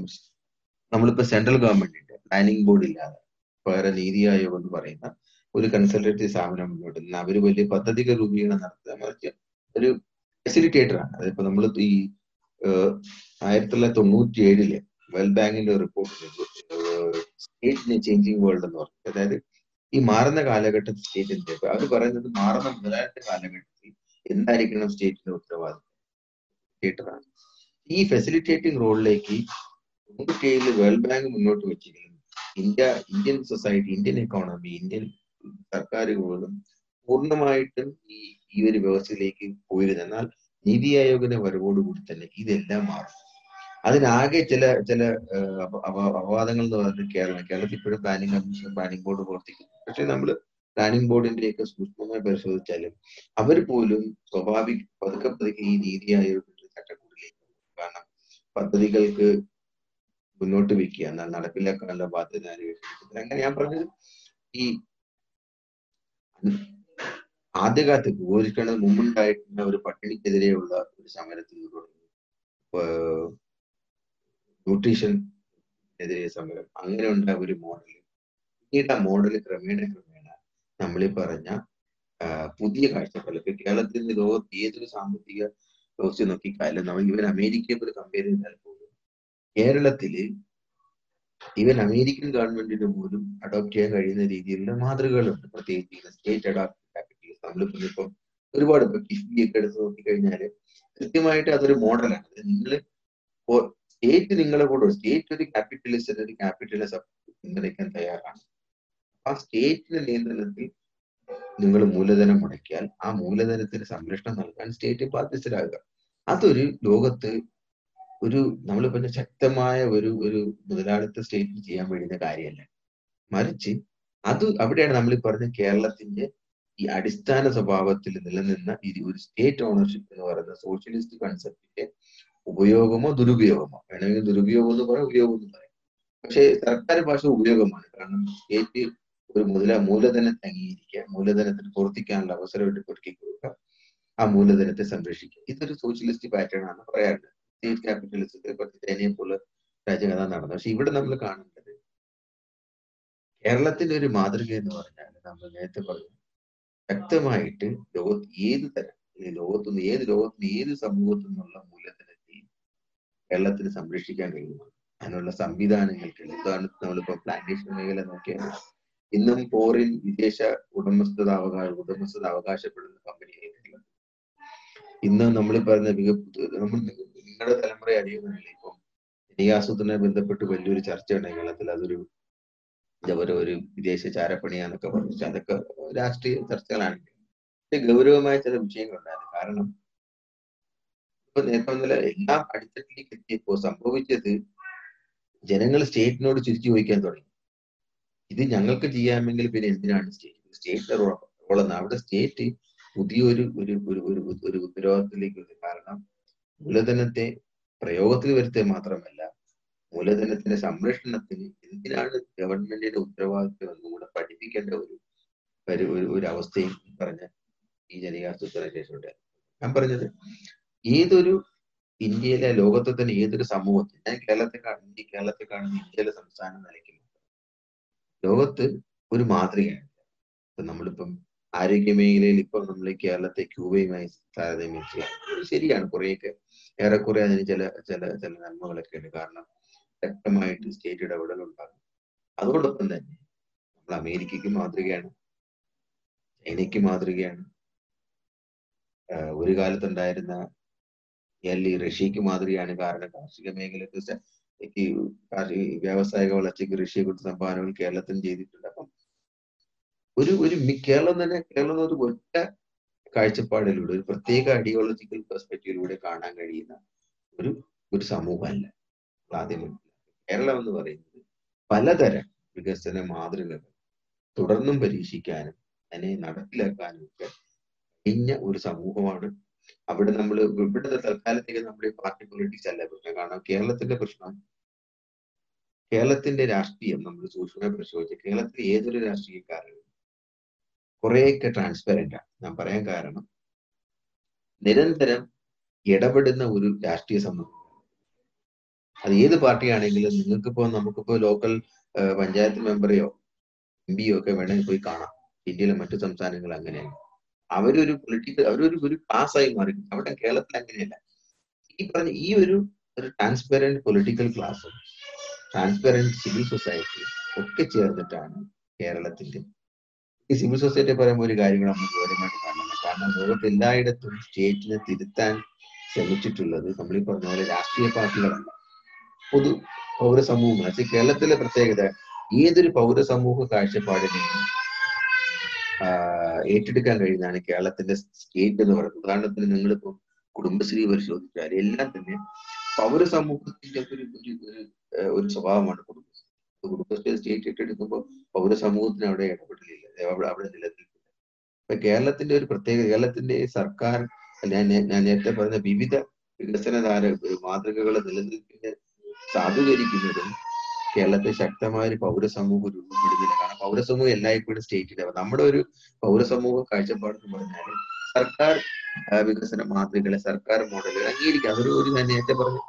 നമ്മളിപ്പോ സെൻട്രൽ ഗവൺമെന്റിന്റെ പ്ലാനിംഗ് ബോർഡ് ഇല്ലാതെ വേറെ നീതി ആയോഗ് എന്ന് പറയുന്ന ഒരു കൺസൾട്ടേറ്റീവ് സ്ഥാപനം മുന്നോട്ട് നിന്ന് അവർ വലിയ പദ്ധതികൾ രൂപീകരണം നടത്തുക മറിച്ച് ഒരു ഫെസിലിറ്റേറ്റർ ആണ്. അതിപ്പോ നമ്മൾ ഈ ആയിരത്തി തൊള്ളായിരത്തി തൊണ്ണൂറ്റി ഏഴിൽ വേൾഡ് ബാങ്കിന്റെ റിപ്പോർട്ട് സ്റ്റേറ്റ് ചേഞ്ചിങ് വേൾഡ് എന്ന് പറഞ്ഞു. അതായത് ഈ മാറുന്ന കാലഘട്ടത്തിൽ സ്റ്റേറ്റിന്റെ അവർ പറയുന്നത് മാറുന്ന മുതലാളിത്ത കാലഘട്ടത്തിൽ എന്തായിരിക്കണം സ്റ്റേറ്റിന്റെ ഉത്തരവാദിത്വം ഈ ഫെസിലിറ്റേറ്റിംഗ് റോളിലേക്ക് തൊണ്ണൂറ്റി ഏഴിൽ വേൾഡ് ബാങ്ക് മുന്നോട്ട് വെച്ചെങ്കിലും India Indian society Indian economy Indian സർക്കാരുകളും പൂർണമായിട്ടും ഈ ഈ ഒരു വ്യവസ്ഥയിലേക്ക് പോയിരുന്നു. എന്നാൽ നീതി ആയോഗിന്റെ വരവോടുകൂടി തന്നെ ഇതെല്ലാം മാറും. അതിനാകെ ചില ചില അപവാദങ്ങൾ എന്ന് പറയുന്നത് കേരളം കേരളത്തിൽ ഇപ്പോഴും പ്ലാനിംഗ് കമ്മീഷൻ പ്ലാനിംഗ് ബോർഡ് പ്രവർത്തിക്കുന്നു. പക്ഷെ നമ്മൾ പ്ലാനിംഗ് ബോർഡിന്റെയൊക്കെ സൂക്ഷ്മമായി പരിശോധിച്ചാലും അവർ പോലും സ്വാഭാവിക പതുക്കെ പതുക്കെ ഈ നീതി ആയോഗിന്റെ ചട്ടക്കൂടിലേക്ക് കാരണം പദ്ധതികൾക്ക് മുന്നോട്ട് വെക്കുക എന്നാൽ നടപ്പിലാക്കാനുള്ള ബാധ്യത ഏറ്റെടുക്കുന്നത്? അങ്ങനെ ഞാൻ പറഞ്ഞത് ഈ ആദ്യകാലത്ത് ഗോരിക്കണത് മുമ്പുണ്ടായിട്ടുള്ള ഒരു പട്ടിണിക്കെതിരെയുള്ള ഒരു സമരത്തിൽ നിന്ന് തുടങ്ങി ന്യൂട്രീഷൻ എതിരെ സമരം അങ്ങനെ ഉണ്ടായ ഒരു മോഡൽ പിന്നീട് ആ മോഡൽ ക്രമേണ ക്രമേണ നമ്മളീ പറഞ്ഞ പുതിയ കാഴ്ചപ്പാട്. ഇപ്പൊ കേരളത്തിൽ ലോകത്ത് ഏതൊരു സാമ്പത്തിക വ്യവസ്ഥ നോക്കിക്കാലും നമ്മൾ ഇവൻ അമേരിക്കയെ പോലെ കമ്പയർ ചെയ്താൽ കേരളത്തിൽ ഈവൻ അമേരിക്കൻ ഗവൺമെന്റിന് പോലും അഡോപ്റ്റ് ചെയ്യാൻ കഴിയുന്ന രീതിയിലുള്ള മാതൃകകളുണ്ട്. പ്രത്യേകിച്ച് സ്റ്റേറ്റ് അഡോപ്റ്റ് ക്യാപിറ്റൽ നമ്മളിപ്പോ ഇപ്പം ഒരുപാട് ഇപ്പൊ കിഫ്ബി ഒക്കെ എടുത്ത് നോക്കിക്കഴിഞ്ഞാൽ കൃത്യമായിട്ട് അതൊരു മോഡലാണ് നിങ്ങൾ സ്റ്റേറ്റ് നിങ്ങളെ കൂടെ സ്റ്റേറ്റ് ഒരു ക്യാപിറ്റലിസ്റ്റ് ഒരു ക്യാപിറ്റലിസം പിന്തുണയ്ക്കാൻ തയ്യാറാണ്. ആ സ്റ്റേറ്റിന്റെ നിയന്ത്രണത്തിൽ നിങ്ങൾ മൂലധനം മുടക്കിയാൽ ആ മൂലധനത്തിന് സംരക്ഷണം നൽകാൻ സ്റ്റേറ്റ് ബാധ്യസ്ഥരാകുക അതൊരു ലോകത്ത് ഒരു നമ്മൾ പറഞ്ഞ ശക്തമായ ഒരു ഒരു മുതലാളിത്ത സ്റ്റേറ്റ് ചെയ്യാൻ വേണ്ടുന്ന കാര്യമല്ല? മറിച്ച് അത് അവിടെയാണ് നമ്മൾ പറഞ്ഞ കേരളത്തിന്റെ ഈ അടിസ്ഥാന സ്വഭാവത്തിൽ നിലനിന്ന ഈ ഒരു സ്റ്റേറ്റ് ഓണർഷിപ്പ് എന്ന് പറയുന്ന സോഷ്യലിസ്റ്റ് കൺസെപ്റ്റിന്റെ ഉപയോഗമോ ദുരുപയോഗമോ? വേണമെങ്കിൽ ദുരുപയോഗം എന്ന് പറയാം ഉപയോഗം എന്ന് പറയാം. പക്ഷേ സർക്കാർ ഭാഷ ഉപയോഗമാണ്. കാരണം സ്റ്റേറ്റ് ഒരു മുതല മൂലധനത്തെ അംഗീകരിക്കുക മൂലധനത്തിന് പ്രവർത്തിക്കാനുള്ള അവസരം ഒരുക്കി കൊടുക്കുക ആ മൂലധനത്തെ സംരക്ഷിക്കുക. ഇതൊരു സോഷ്യലിസ്റ്റ് പാറ്റേൺ ആണ് സ്റ്റേറ്റ് ക്യാപിറ്റലിസത്തെ പറ്റി ചൈനയെ പോലെ രാജ്യകഥ നടന്നു പക്ഷെ ഇവിടെ നമ്മൾ കാണുന്നത് കേരളത്തിന്റെ ഒരു മാതൃക എന്ന് പറഞ്ഞാൽ നമ്മൾ നേരത്തെ പറഞ്ഞു വ്യക്തമായിട്ട് ലോകത്ത് ഏത് തരം ലോകത്തുനിന്ന് ഏത് ലോകത്തിന് ഏത് സമൂഹത്തിൽ നിന്നുള്ള മൂലധനത്തെയും കേരളത്തിന് സംരക്ഷിക്കാൻ കഴിയുമോ അതിനുള്ള സംവിധാനങ്ങൾക്ക് ഉദാഹരണത്തിന് നമ്മളിപ്പോ പ്ലാന്റേഷൻ മേഖല നോക്കിയാൽ ഇന്നും പോറിൽ വിദേശ ഉടമസ്ഥത അവകാശ ഉടമസ്ഥത അവകാശപ്പെടുന്ന കമ്പനിയായിട്ടുള്ള ഇന്ന് നമ്മൾ പറഞ്ഞ നമ്മൾ നിങ്ങളുടെ തലമുറ അറിയുന്നില്ല ഇപ്പം? നിയാസത്തിനെ ബന്ധപ്പെട്ട് വലിയൊരു ചർച്ചയുണ്ട് കേരളത്തിൽ. അതൊരു ഇതേപോലെ ഒരു വിദേശ ചാരപ്പണിയാന്നൊക്കെ പറഞ്ഞു അതൊക്കെ രാഷ്ട്രീയ ചർച്ചകളാണ്. പക്ഷെ ഗൗരവമായ ചില വിഷയങ്ങളുണ്ടായിരുന്നു. കാരണം ഇപ്പൊ നേരത്തെ നില എല്ലാം അടിത്തട്ടിലേക്ക് എത്തിയപ്പോ സംഭവിച്ചത് ജനങ്ങൾ സ്റ്റേറ്റിനോട് ചുരുക്കി ചോദിക്കാൻ തുടങ്ങി. ഇത് ഞങ്ങൾക്ക് ചെയ്യാമെങ്കിൽ പിന്നെ എന്തിനാണ് സ്റ്റേറ്റ്? സ്റ്റേറ്റിന്റെ റോളെന്ന്. അവിടെ സ്റ്റേറ്റ് പുതിയൊരു ഒരു ഒരു ഒരു ഉത്തരവാദിത്തത്തിലേക്ക് കാരണം മൂലധനത്തെ പ്രയോഗത്തിൽ വരുത്തുക മാത്രമല്ല മൂലധനത്തിന്റെ സംരക്ഷണത്തിന് എന്തിനാണ് ഗവൺമെന്റിന്റെ ഉത്തരവാദിത്വം എന്നുകൂടെ പഠിപ്പിക്കേണ്ട ഒരു ഒരു അവസ്ഥയും പറഞ്ഞ ഈ ജനകീയാസൂത്രണ ശേഷം ഉണ്ടായിരുന്നു ഞാൻ പറഞ്ഞത് ഏതൊരു ഇന്ത്യയിലെ ലോകത്തെ തന്നെ ഏതൊരു സമൂഹത്തിൽ ഞാൻ കേരളത്തെ കാണുന്ന കേരളത്തെ കാണുന്ന ഇന്ത്യയിലെ സംസ്ഥാനം നിലയ്ക്കുന്നുണ്ട് ലോകത്ത് ഒരു മാതൃകയാണ് ഇപ്പൊ നമ്മളിപ്പം ആരോഗ്യ മേഖലയിൽ ഇപ്പൊ നമ്മൾ കേരളത്തെ ക്യൂബയുമായി താരതമ്യം ചെയ്യാം ശരിയാണ്. കുറേയൊക്കെ ഏറെക്കുറെ അതിന് ചില ചില ചില നന്മകളൊക്കെ ഉണ്ട്. കാരണം ശക്തമായിട്ട് സ്റ്റേറ്റ് ഇടപെടൽ ഉണ്ടാകും. അതോടൊപ്പം തന്നെ നമ്മൾ അമേരിക്കയ്ക്ക് മാതൃകയാണ്. ചൈനയ്ക്ക് മാതൃകയാണ്. ഒരു കാലത്തുണ്ടായിരുന്ന ഈ റഷ്യക്ക് മാതൃകയാണ്. കാരണം കാർഷിക മേഖലയ്ക്ക് വ്യാവസായിക വളർച്ചയ്ക്ക് റഷ്യയെ കുറിച്ച് സംഭാവനകൾ കേരളത്തിനും ചെയ്തിട്ടുണ്ട്. അപ്പം ഒരു ഒരു കേരളം തന്നെ കേരളം ഒരു ഒറ്റ കാഴ്ചപ്പാടിലൂടെ ഒരു പ്രത്യേക ഐഡിയോളജിക്കൽ പെർസ്പെക്റ്റീവിലൂടെ കാണാൻ കഴിയുന്ന ഒരു ഒരു സമൂഹമല്ല. ആദ്യം കേരളം എന്ന് പറയുന്നത് പലതരം വികസന മാതൃകകൾ തുടർന്നും പരീക്ഷിക്കാനും അതിനെ നടപ്പിലാക്കാനും ഒക്കെ കഴിഞ്ഞ ഒരു സമൂഹമാണ്. അവിടെ നമ്മൾ ഇവിടുത്തെ തൽക്കാലത്തേക്ക് നമ്മുടെ പാർട്ടി പൊളിറ്റിക്സ് അല്ല പ്രശ്നം. കാരണം കേരളത്തിന്റെ പ്രശ്നം കേരളത്തിന്റെ രാഷ്ട്രീയം നമ്മൾ സൂക്ഷ്മമായി പരിശോധിച്ച് കേരളത്തിൽ ഏതൊരു രാഷ്ട്രീയക്കാരനും കുറെയൊക്കെ ട്രാൻസ്പെറന്റ് ആണ്. ഞാൻ പറയാൻ കാരണം നിരന്തരം ഇടപെടുന്ന ഒരു രാഷ്ട്രീയ സമൂഹം. അത് ഏത് പാർട്ടിയാണെങ്കിലും നിങ്ങൾക്കിപ്പോ നമുക്കിപ്പോ ലോക്കൽ പഞ്ചായത്ത് മെമ്പറെയോ എം പിയോ ഒക്കെ വേണമെങ്കിൽ പോയി കാണാം. ഇന്ത്യയിലെ മറ്റു സംസ്ഥാനങ്ങൾ അങ്ങനെയാണ് അവരൊരു പൊളിറ്റിക്കൽ അവരൊരു ഒരു ക്ലാസ് ആയി മാറി. അവിടെ കേരളത്തിൽ അങ്ങനെയല്ല. ഈ പറഞ്ഞ ഈ ഒരു ഒരു ട്രാൻസ്പെറന്റ് പൊളിറ്റിക്കൽ ക്ലാസ്സും ട്രാൻസ്പെറന്റ് സിവിൽ സൊസൈറ്റിയും ഒക്കെ ചേർന്നിട്ടാണ് കേരളത്തിന്റെ ഈ സിവിൽ സൊസൈറ്റി പറയുമ്പോൾ ഒരു കാര്യം കൂടെ നമ്മൾ ഗൗരവമായിട്ട് കാണണം. കാരണം ലോകത്ത് എല്ലായിടത്തും സ്റ്റേറ്റിനെ തിരുത്താൻ ശ്രമിച്ചിട്ടുള്ളത് നമ്മൾ ഈ പറഞ്ഞ പോലെ രാഷ്ട്രീയ പാർട്ടികളല്ല. പൊതു പൗരസമൂഹം പക്ഷേ കേരളത്തിലെ പ്രത്യേകത ഏതൊരു പൗരസമൂഹ കാഴ്ചപ്പാടിനെയും ഏറ്റെടുക്കാൻ കഴിയുന്നതാണ് കേരളത്തിന്റെ സ്റ്റേറ്റ് എന്ന് പറയുന്നത്. ഉദാഹരണത്തിന് നിങ്ങളിപ്പോ കുടുംബശ്രീ പരിശോധിച്ചാൽ എല്ലാം തന്നെ പൗരസമൂഹത്തിന്റെ ഒരു ഒരു സ്വഭാവമാണ് കുടുംബശ്രീ. കുടുംബശ്രീ സ്റ്റേറ്റ് ഏറ്റെടുക്കുമ്പോൾ പൗരസമൂഹത്തിന് അവിടെ ഇടപെടലില്ല. അവിടെ അവിടെ നിലനിൽക്കില്ല ഇപ്പൊ കേരളത്തിന്റെ ഒരു പ്രത്യേക കേരളത്തിന്റെ സർക്കാർ ഞാൻ ഞാൻ- നേരത്തെ പറഞ്ഞ വിവിധ വികസന ധാര മാതൃകകൾ നിലനിൽപ്പിനെ സാധൂകരിക്കുന്നതും കേരളത്തിൽ ശക്തമായ ഒരു പൗരസമൂഹം രൂപപ്പെടുന്നില്ല കാരണം പൗരസമൂഹം എല്ലായ്പ്പോഴും സ്റ്റേറ്റിന്റെ നമ്മുടെ ഒരു പൗരസമൂഹ കാഴ്ചപ്പാട് എന്ന് പറഞ്ഞാൽ സർക്കാർ വികസന മാതൃകകളെ സർക്കാർ മോഡലുകൾ അംഗീകരിക്കുക. അതൊരു ഒരു ഞാൻ നേരത്തെ പറഞ്ഞു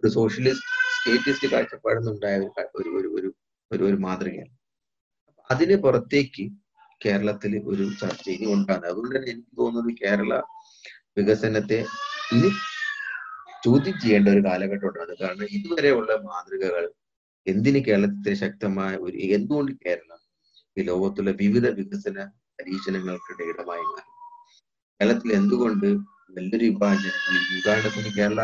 ഒരു സോഷ്യലിസ്റ്റ് സ്റ്റേറ്റിസ്റ്റ് കാഴ്ചപ്പാടുന്നുണ്ടായ ഒരു ക- ഒരു ഒരു ഒരു ഒരു ഒരു മാതൃകയാണ്. അതിന് പുറത്തേക്ക് കേരളത്തിൽ ഒരു ചർച്ച ഇനി ഉണ്ടാകുന്നത് അതുകൊണ്ട് തന്നെ എനിക്ക് തോന്നുന്നത് കേരള വികസനത്തെ ഇനി ചോദ്യം ചെയ്യേണ്ട ഒരു കാലഘട്ടം ഉണ്ടാകുന്നത് കാരണം ഇതുവരെയുള്ള മാതൃകകൾ എന്തിന് കേരളത്തെ ശക്തമായ ഒരു എന്തുകൊണ്ട് കേരളം ഈ ലോകത്തുള്ള വിവിധ വികസന പരീക്ഷണങ്ങൾക്കിടെ ഇടമായി മാറി? കേരളത്തിൽ എന്തുകൊണ്ട് നല്ലൊരു വിഭാഗം ഉദാഹരണത്തിന് കേരള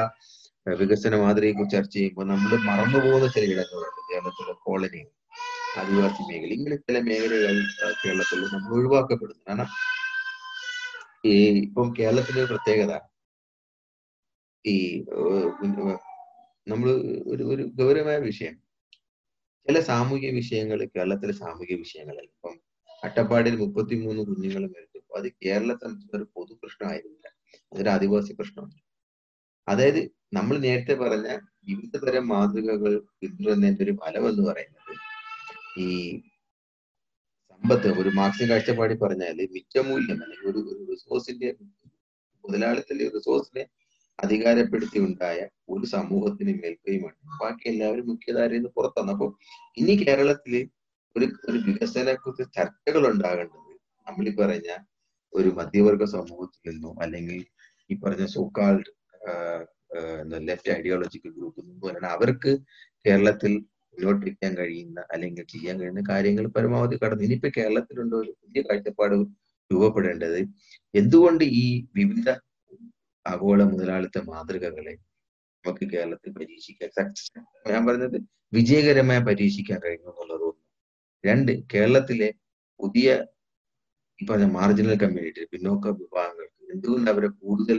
വികസന മാതൃകയെ കുറിച്ച് ചർച്ച ചെയ്യുമ്പോൾ നമ്മൾ മറന്നുപോകുന്ന ചില ഇടങ്ങളുണ്ട്. കേരളത്തിലെ കോളനി ആദിവാസി മേഖല ഇങ്ങനെ ചില മേഖലകൾ കേരളത്തിൽ നമ്മൾ ഒഴിവാക്കപ്പെടുന്നു കാരണം ഈ ഇപ്പം കേരളത്തിന്റെ പ്രത്യേകത ഈ നമ്മൾ ഒരു ഒരു ഗൗരവമായ വിഷയം. ചില സാമൂഹ്യ വിഷയങ്ങൾ കേരളത്തിലെ സാമൂഹ്യ വിഷയങ്ങളല്ല. ഇപ്പം അട്ടപ്പാടിയിൽ മുപ്പത്തിമൂന്ന് കുഞ്ഞുങ്ങൾ മരിച്ചപ്പോൾ അത് കേരളത്തിൽ ഒരു പൊതു പ്രശ്നമായിരുന്നില്ല അതൊരു ആദിവാസി പ്രശ്നമാണ്. അതായത് നമ്മൾ നേരത്തെ പറഞ്ഞ വിവിധ തരം മാതൃകകൾ പിന്തുടരുന്നതിന്റെ ഒരു ഫലം എന്ന് പറയുന്നത് ഈ സമ്പത്ത് ഒരു മാർക്സിൻ കാഴ്ചപ്പാടി പറഞ്ഞാൽ മിച്ചമൂല്യം അല്ലെങ്കിൽ ഒരു റിസോഴ്സിന്റെ മുതലാളിത്തിന്റെ റിസോഴ്സിനെ അധികാരപ്പെടുത്തി ഉണ്ടായ ഒരു സമൂഹത്തിന് മേൽക്കുകയുമാണ് ബാക്കി എല്ലാവരും മുഖ്യധാരയിൽ നിന്ന് പുറത്താണ്. അപ്പൊ ഇനി കേരളത്തിൽ ഒരു ഒരു വികസന കുറിച്ച് ചർച്ചകൾ ഉണ്ടാകേണ്ടത് നമ്മൾ ഈ പറഞ്ഞ ഒരു മധ്യവർഗ സമൂഹത്തിൽ നിന്നോ അല്ലെങ്കിൽ ഈ പറഞ്ഞ സോക്കാൾഡ് ലെഫ്റ്റ് ഐഡിയോളജിക്കൽ ഗ്രൂപ്പ് നിന്നോ അവർക്ക് കേരളത്തിൽ മുന്നോട്ട് വയ്ക്കാൻ കഴിയുന്ന അല്ലെങ്കിൽ ചെയ്യാൻ കഴിയുന്ന കാര്യങ്ങൾ പരമാവധി കടന്നു ഇനിയിപ്പോ കേരളത്തിലുണ്ട് ഒരു പുതിയ കാഴ്ചപ്പാട് രൂപപ്പെടേണ്ടത്? എന്തുകൊണ്ട് ഈ വിവിധ ആഗോള മുതലാളിത്ത മാതൃകകളെ നമുക്ക് കേരളത്തിൽ പരീക്ഷിക്കാൻ സക്സസ് ഞാൻ പറഞ്ഞത് വിജയകരമായി പരീക്ഷിക്കാൻ കഴിയുന്നു എന്നുള്ളത് ഒന്ന്. രണ്ട് കേരളത്തിലെ പുതിയ ഈ പറഞ്ഞ മാർജിനൽ കമ്മ്യൂണിറ്റി പിന്നോക്ക വിഭാഗങ്ങൾക്ക് എന്തുകൊണ്ട് അവരെ കൂടുതൽ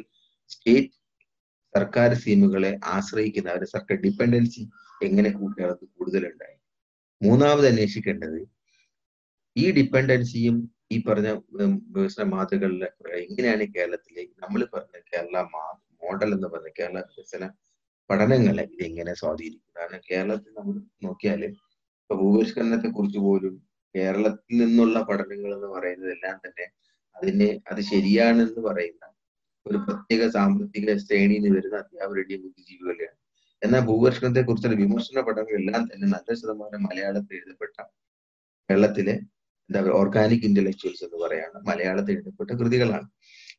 സ്റ്റേറ്റ് സർക്കാർ സ്കീമുകളെ ആശ്രയിക്കുന്ന അവരുടെ സർക്കാർ ഡിപ്പെൻഡൻസി എങ്ങനെ കേരളത്തിൽ കൂടുതലുണ്ടായി? മൂന്നാമത് അന്വേഷിക്കേണ്ടത് ഈ ഡിപ്പെൻഡൻസിയും ഈ പറഞ്ഞ വികസന മാതൃകളിലെ എങ്ങനെയാണ് കേരളത്തിലെ നമ്മൾ പറഞ്ഞ കേരള മോഡൽ എന്ന് പറഞ്ഞ കേരള വികസന പഠനങ്ങളെ എങ്ങനെ സ്വാധീനിക്കും കാരണം കേരളത്തിൽ നമ്മൾ നോക്കിയാൽ ഇപ്പൊ ഭൂപരിഷ്കരണത്തെ കുറിച്ച് പോലും കേരളത്തിൽ നിന്നുള്ള പഠനങ്ങൾ എന്ന് പറയുന്നതെല്ലാം തന്നെ അതിന് അത് ശരിയാണെന്ന് പറയുന്ന ഒരു പ്രത്യേക സാമ്പത്തിക ശ്രേണിയിൽ നിന്ന് വരുന്ന അധ്യാപകരുടെയും ബുദ്ധിജീവികളുടെയാണ് എന്നാൽ ഭൂപരിഷ്കരണത്തെ കുറിച്ചുള്ള വിമർശന പഠനങ്ങളെല്ലാം തന്നെ നല്ല ശതമാനം മലയാളത്തിൽ എഴുതപ്പെട്ട കേരളത്തിലെ എന്താ പറയുക ഓർഗാനിക് ഇന്റലക്ച്വൽസ് എന്ന് പറയാണ് മലയാളത്തിൽ എഴുതപ്പെട്ട കൃതികളാണ്.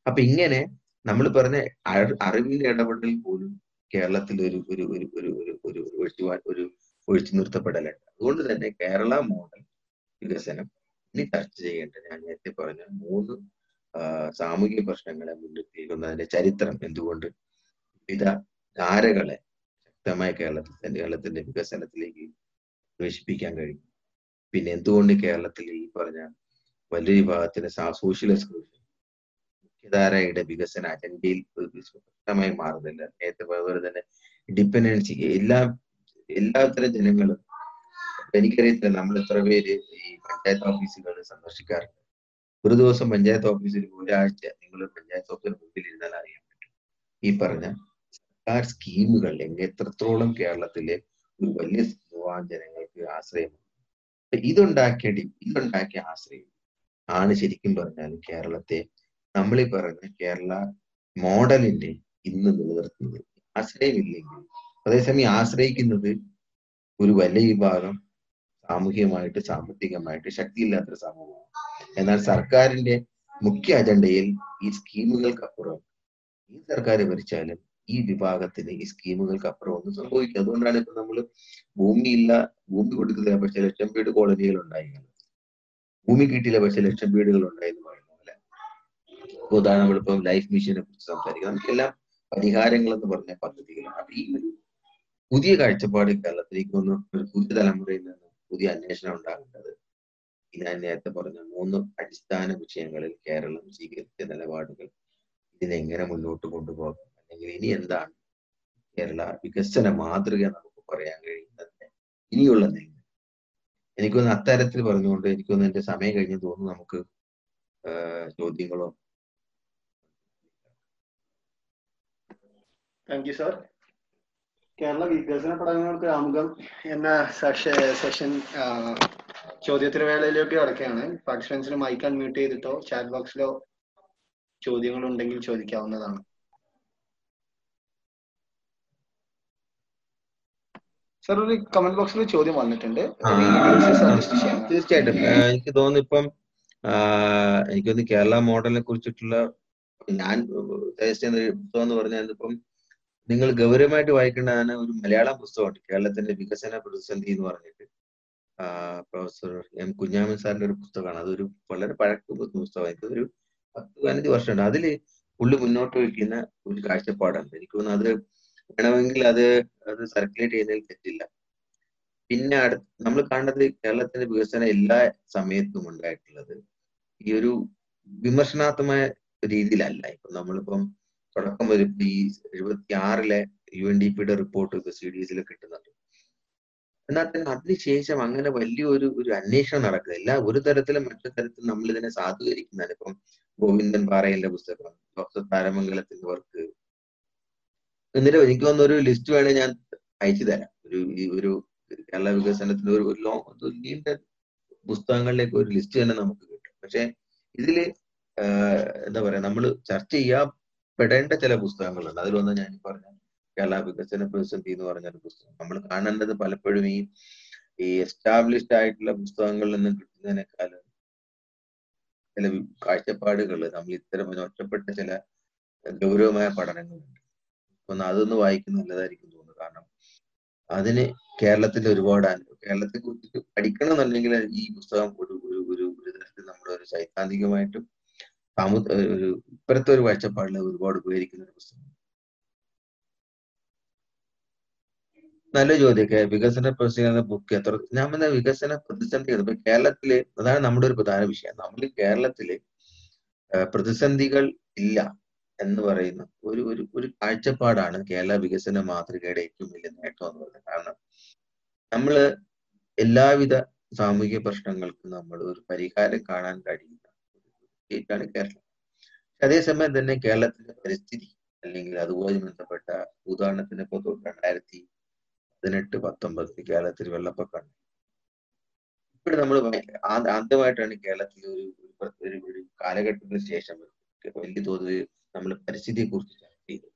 അപ്പൊ ഇങ്ങനെ നമ്മൾ പറഞ്ഞ അറി- അറിവിന്റെ ഇടപെടൽ പോലും കേരളത്തിൽ ഒരു ഒരു ഒരു ഒരു ഒരു ഒരു ഒഴിച്ചു ഒരു ഒഴിച്ചു നിർത്തപ്പെടലുണ്ട്. അതുകൊണ്ട് തന്നെ കേരള മോഡൽ വികസനം ഇനി ചർച്ച ചെയ്യേണ്ട ഞാൻ നേരത്തെ പറഞ്ഞ മൂന്ന് സാമൂഹിക പ്രശ്നങ്ങളെ മുന്നിട്ട് വന്നതിന്റെ ചരിത്രം എന്തുകൊണ്ട്? വിവിധ ധാരകളെ ശക്തമായ കേരളത്തിൽ തന്നെ കേരളത്തിന്റെ വികസനത്തിലേക്ക് പ്രവേശിപ്പിക്കാൻ കഴിയും. പിന്നെ എന്തുകൊണ്ട് കേരളത്തിൽ ഈ പറഞ്ഞ വലിയ വിഭാഗത്തിന് സോഷ്യലിസ്റ്റ് മുഖ്യധാരയുടെ വികസന അജണ്ടയിൽ ശക്തമായി മാറുന്നില്ല. നേരത്തെ അതുപോലെ തന്നെ ഡിപ്പെൻഡൻസി എല്ലാ എല്ലാത്തരം ജനങ്ങളും എനിക്കറിയത്തില്ല നമ്മൾ എത്ര പേര് ഈ പഞ്ചായത്ത് ഓഫീസുകൾ സന്ദർശിക്കാറുണ്ട്. ഒരു ദിവസം പഞ്ചായത്ത് ഓഫീസിൽ ഒരാഴ്ച നിങ്ങൾ പഞ്ചായത്ത് ഓഫീസിന് മുമ്പിൽ ഇരുന്നാൽ അറിയാൻ പറ്റും. ഈ പറഞ്ഞ സർക്കാർ സ്കീമുകൾ എത്രത്തോളം കേരളത്തിലെ ഒരു വലിയ വിഭാഗം ജനങ്ങൾക്ക് ആശ്രയമാണ് ഇതുണ്ടാക്കിയ ഇതുണ്ടാക്കിയ ആശ്രയം ആണ് ശരിക്കും പറഞ്ഞാൽ കേരളത്തെ നമ്മൾ ഈ പറഞ്ഞ കേരള മോഡലിന്റെ ഇന്ന് നിലനിർത്തുന്നത്. ആശ്രയമില്ലെങ്കിൽ അതേസമയം ആശ്രയിക്കുന്നത് ഒരു വലിയ വിഭാഗം സാമൂഹികമായിട്ട് സാമ്പത്തികമായിട്ട് ശക്തിയില്ലാത്തൊരു സമൂഹമാണ്. എന്നാൽ സർക്കാരിന്റെ മുഖ്യ അജണ്ടയിൽ ഈ സ്കീമുകൾക്കപ്പുറം ഈ സർക്കാർ ഭരിച്ചാലും ഈ വിഭാഗത്തിന് ഈ സ്കീമുകൾക്ക് അപ്പുറം ഒന്നും സംഭവിക്കും അതുകൊണ്ടാണ് ഇപ്പൊ നമ്മൾ ഭൂമിയില്ല ഭൂമി കൊടുക്കുന്നില്ല പക്ഷെ ലക്ഷം വീട് കോളനികൾ ഉണ്ടായി. ഭൂമി കിട്ടിയില്ല പക്ഷെ ലക്ഷം വീടുകൾ ഉണ്ടായി എന്ന് പറയുന്ന പോലെ. ഇപ്പൊ ഉദാഹരണം നമ്മളിപ്പോ ലൈഫ് മിഷനെ കുറിച്ച് സംസാരിക്കാം നമുക്കെല്ലാം പരിഹാരങ്ങൾ എന്ന് പറഞ്ഞ പദ്ധതികളാണ്. അപ്പൊ ഈ ഒരു പുതിയ കാഴ്ചപ്പാട് കേരളത്തിലേക്ക് ഒന്ന് ഒരു പുതിയ തലമുറയിൽ നിന്ന് പുതിയ അന്വേഷണം ഉണ്ടാകേണ്ടത് ഞാൻ നേരത്തെ പറഞ്ഞ മൂന്ന് അടിസ്ഥാന വിഷയങ്ങളിൽ കേരളം സ്വീകരിച്ച നിലപാടുകൾ ഇതിനെങ്ങനെ മുന്നോട്ട് കൊണ്ടുപോകാം? അല്ലെങ്കിൽ ഇനി എന്താണ് കേരള വികസന മാതൃക നമുക്ക് പറയാൻ കഴിയുന്നത്? ഇനിയുള്ള നില എനിക്കൊന്ന് അത്തരത്തിൽ പറഞ്ഞുകൊണ്ട് എനിക്കൊന്ന് എന്റെ സമയം കഴിഞ്ഞ് തോന്നുന്നു. നമുക്ക് ചോദ്യങ്ങളോ? താങ്ക് യു സാർ കേരള വികസന പഠനങ്ങൾക്ക് ആമുഖം എന്ന സെഷൻ ചോദ്യോത്തര വേളയിലേക്ക് കടക്കുകയാണ്. പാർട്ടിസിപ്പൻസിന് മൈക്ക് അൺമ്യൂട്ട് ചെയ്തിട്ടോ ചാറ്റ് ബോക്സിലോ ചോദ്യങ്ങൾ ഉണ്ടെങ്കിൽ ചോദിക്കാവുന്നതാണ്. സർ ഒരു കമന്റ് ബോക്സിൽ ചോദ്യം വന്നിട്ടുണ്ട്. തീർച്ചയായിട്ടും. എനിക്ക് തോന്നുന്നു ഇപ്പം എനിക്ക് തോന്നുന്നു കേരള മോഡലിനെ കുറിച്ചിട്ടുള്ള ഞാൻ പുസ്തകം പറഞ്ഞാൽ ഇപ്പം നിങ്ങൾ ഗൗരവമായിട്ട് വായിക്കേണ്ടതാണ് ഒരു മലയാളം പുസ്തകമുണ്ട് കേരളത്തിന്റെ വികസന പ്രതിസന്ധി എന്ന് പറഞ്ഞിട്ട്. പ്രൊഫസർ എം കുഞ്ഞാമൻ സാറിന്റെ ഒരു പുസ്തകമാണ്. അതൊരു വളരെ പഴക്കം പുസ്തകമാണ്. എനിക്കൊരു പത്ത് പതിനഞ്ച് വർഷമുണ്ട്. അതിൽ പുള്ളി മുന്നോട്ട് വയ്ക്കുന്ന ഒരു കാഴ്ചപ്പാടാണ്. എനിക്ക് തോന്നുന്നു അത് വേണമെങ്കിൽ അത് അത് സർക്കുലേറ്റ് ചെയ്യുന്നതിൽ തെറ്റില്ല. പിന്നെ അടു നമ്മൾ കാണുന്നത് കേരളത്തിന്റെ വികസനം എല്ലാ സമയത്തും ഉണ്ടായിട്ടുള്ളത് ഈ ഒരു വിമർശനാത്മക രീതിയിലല്ല. ഇപ്പൊ നമ്മളിപ്പം തുടക്കം വരുമ്പോ ഈ എഴുപത്തി ആറിലെ യു എൻ ഡി പിയുടെ റിപ്പോർട്ട് ഇപ്പൊ സി ഡി എസിൽ കിട്ടുന്നുണ്ട്. എന്നാൽ തന്നെ അതിനുശേഷം അങ്ങനെ വലിയൊരു ഒരു അന്വേഷണം നടക്കുന്നില്ല ഒരു തരത്തിലും മറ്റു തരത്തിലും നമ്മൾ ഇതിനെ സാധൂകരിക്കുന്നതാണ് ഇപ്പം ഗോവിന്ദൻ പാറയിലെ പുസ്തകം ഡോക്ടർ താരമംഗലത്തിന്റെ വർക്ക്. എന്നിട്ട് എനിക്ക് തോന്നുന്ന ഒരു ലിസ്റ്റ് വേണേൽ ഞാൻ അയച്ചു തരാം. ഒരു ഒരു കേരള വികസനത്തിന്റെ ഒരു ലോങ് നീണ്ട പുസ്തകങ്ങളിലേക്ക് ഒരു ലിസ്റ്റ് തന്നെ നമുക്ക് കിട്ടും. പക്ഷെ ഇതിൽ എന്താ പറയാ നമ്മൾ ചർച്ച ചെയ്യപ്പെടേണ്ട ചില പുസ്തകങ്ങളുണ്ട്. അതിലൊന്ന് ഞാൻ പറഞ്ഞ കേരള വികസന പ്രതിസന്ധി എന്ന് പറഞ്ഞ ഒരു പുസ്തകം. നമ്മൾ കാണേണ്ടത് പലപ്പോഴും ഈ ഈ എസ്റ്റാബ്ലിഷ്ഡ് ആയിട്ടുള്ള പുസ്തകങ്ങളിൽ നിന്ന് കിട്ടുന്നതിനേക്കാളും ചില കാഴ്ചപ്പാടുകൾ നമ്മൾ ഇത്തരം ഒറ്റപ്പെട്ട ചില ഗൗരവമായ പഠനങ്ങളുണ്ട്. അപ്പൊ അതൊന്ന് വായിക്കുന്നത് നല്ലതായിരിക്കും തോന്നുന്നു. കാരണം അതിന് കേരളത്തിൽ ഒരുപാട് കേരളത്തെ കുറിച്ച് പഠിക്കണം എന്നുണ്ടെങ്കിൽ ഈ പുസ്തകം ഒരു ഒരു ഒരു ഒരു തരത്തിൽ നമ്മുടെ ഒരു സൈദ്ധാന്തികമായിട്ടും സാമു ഒരു ഇപ്പോഴത്തെ ഒരു കാഴ്ചപ്പാടിൽ ഒരുപാട് ഉപകരിക്കുന്ന ഒരു പുസ്തകം നല്ല ചോദ്യമൊക്കെ വികസന പ്രതിസന്ധി ബുക്ക് എത്ര ഞാൻ പറഞ്ഞ വികസന പ്രതിസന്ധി ഇപ്പൊ കേരളത്തിൽ അതാണ് നമ്മുടെ ഒരു പ്രധാന വിഷയം. നമ്മൾ കേരളത്തിൽ പ്രതിസന്ധികൾ ഇല്ല എന്ന് പറയുന്ന ഒരു ഒരു ഒരു കാഴ്ചപ്പാടാണ് കേരള വികസന മാതൃകയുടെ ഏറ്റവും വലിയ നേട്ടം എന്ന് പറയുന്നത്. കാരണം നമ്മൾ എല്ലാവിധ സാമൂഹിക പ്രശ്നങ്ങൾക്കും നമ്മൾ ഒരു പരിഹാരം കാണാൻ കഴിയുന്ന സ്റ്റേറ്റാണ് കേരളം. അതേസമയം തന്നെ കേരളത്തിന്റെ പരിസ്ഥിതി അല്ലെങ്കിൽ അതുമായി ബന്ധപ്പെട്ട ഉദാഹരണത്തിന് ഇപ്പോൾ രണ്ടായിരത്തി പതിനെട്ട് പത്തൊമ്പത് കേരളത്തിൽ വെള്ളപ്പൊക്കമാണ്. ഇവിടെ നമ്മൾ ആദ്യമായിട്ടാണ് കേരളത്തിൽ ഒരു ഒരു- ഒരു കാലഘട്ടത്തിന് ശേഷം വലിയ തോതിൽ നമ്മൾ പരിസ്ഥിതിയെ കുറിച്ച് ചർച്ച ചെയ്തു.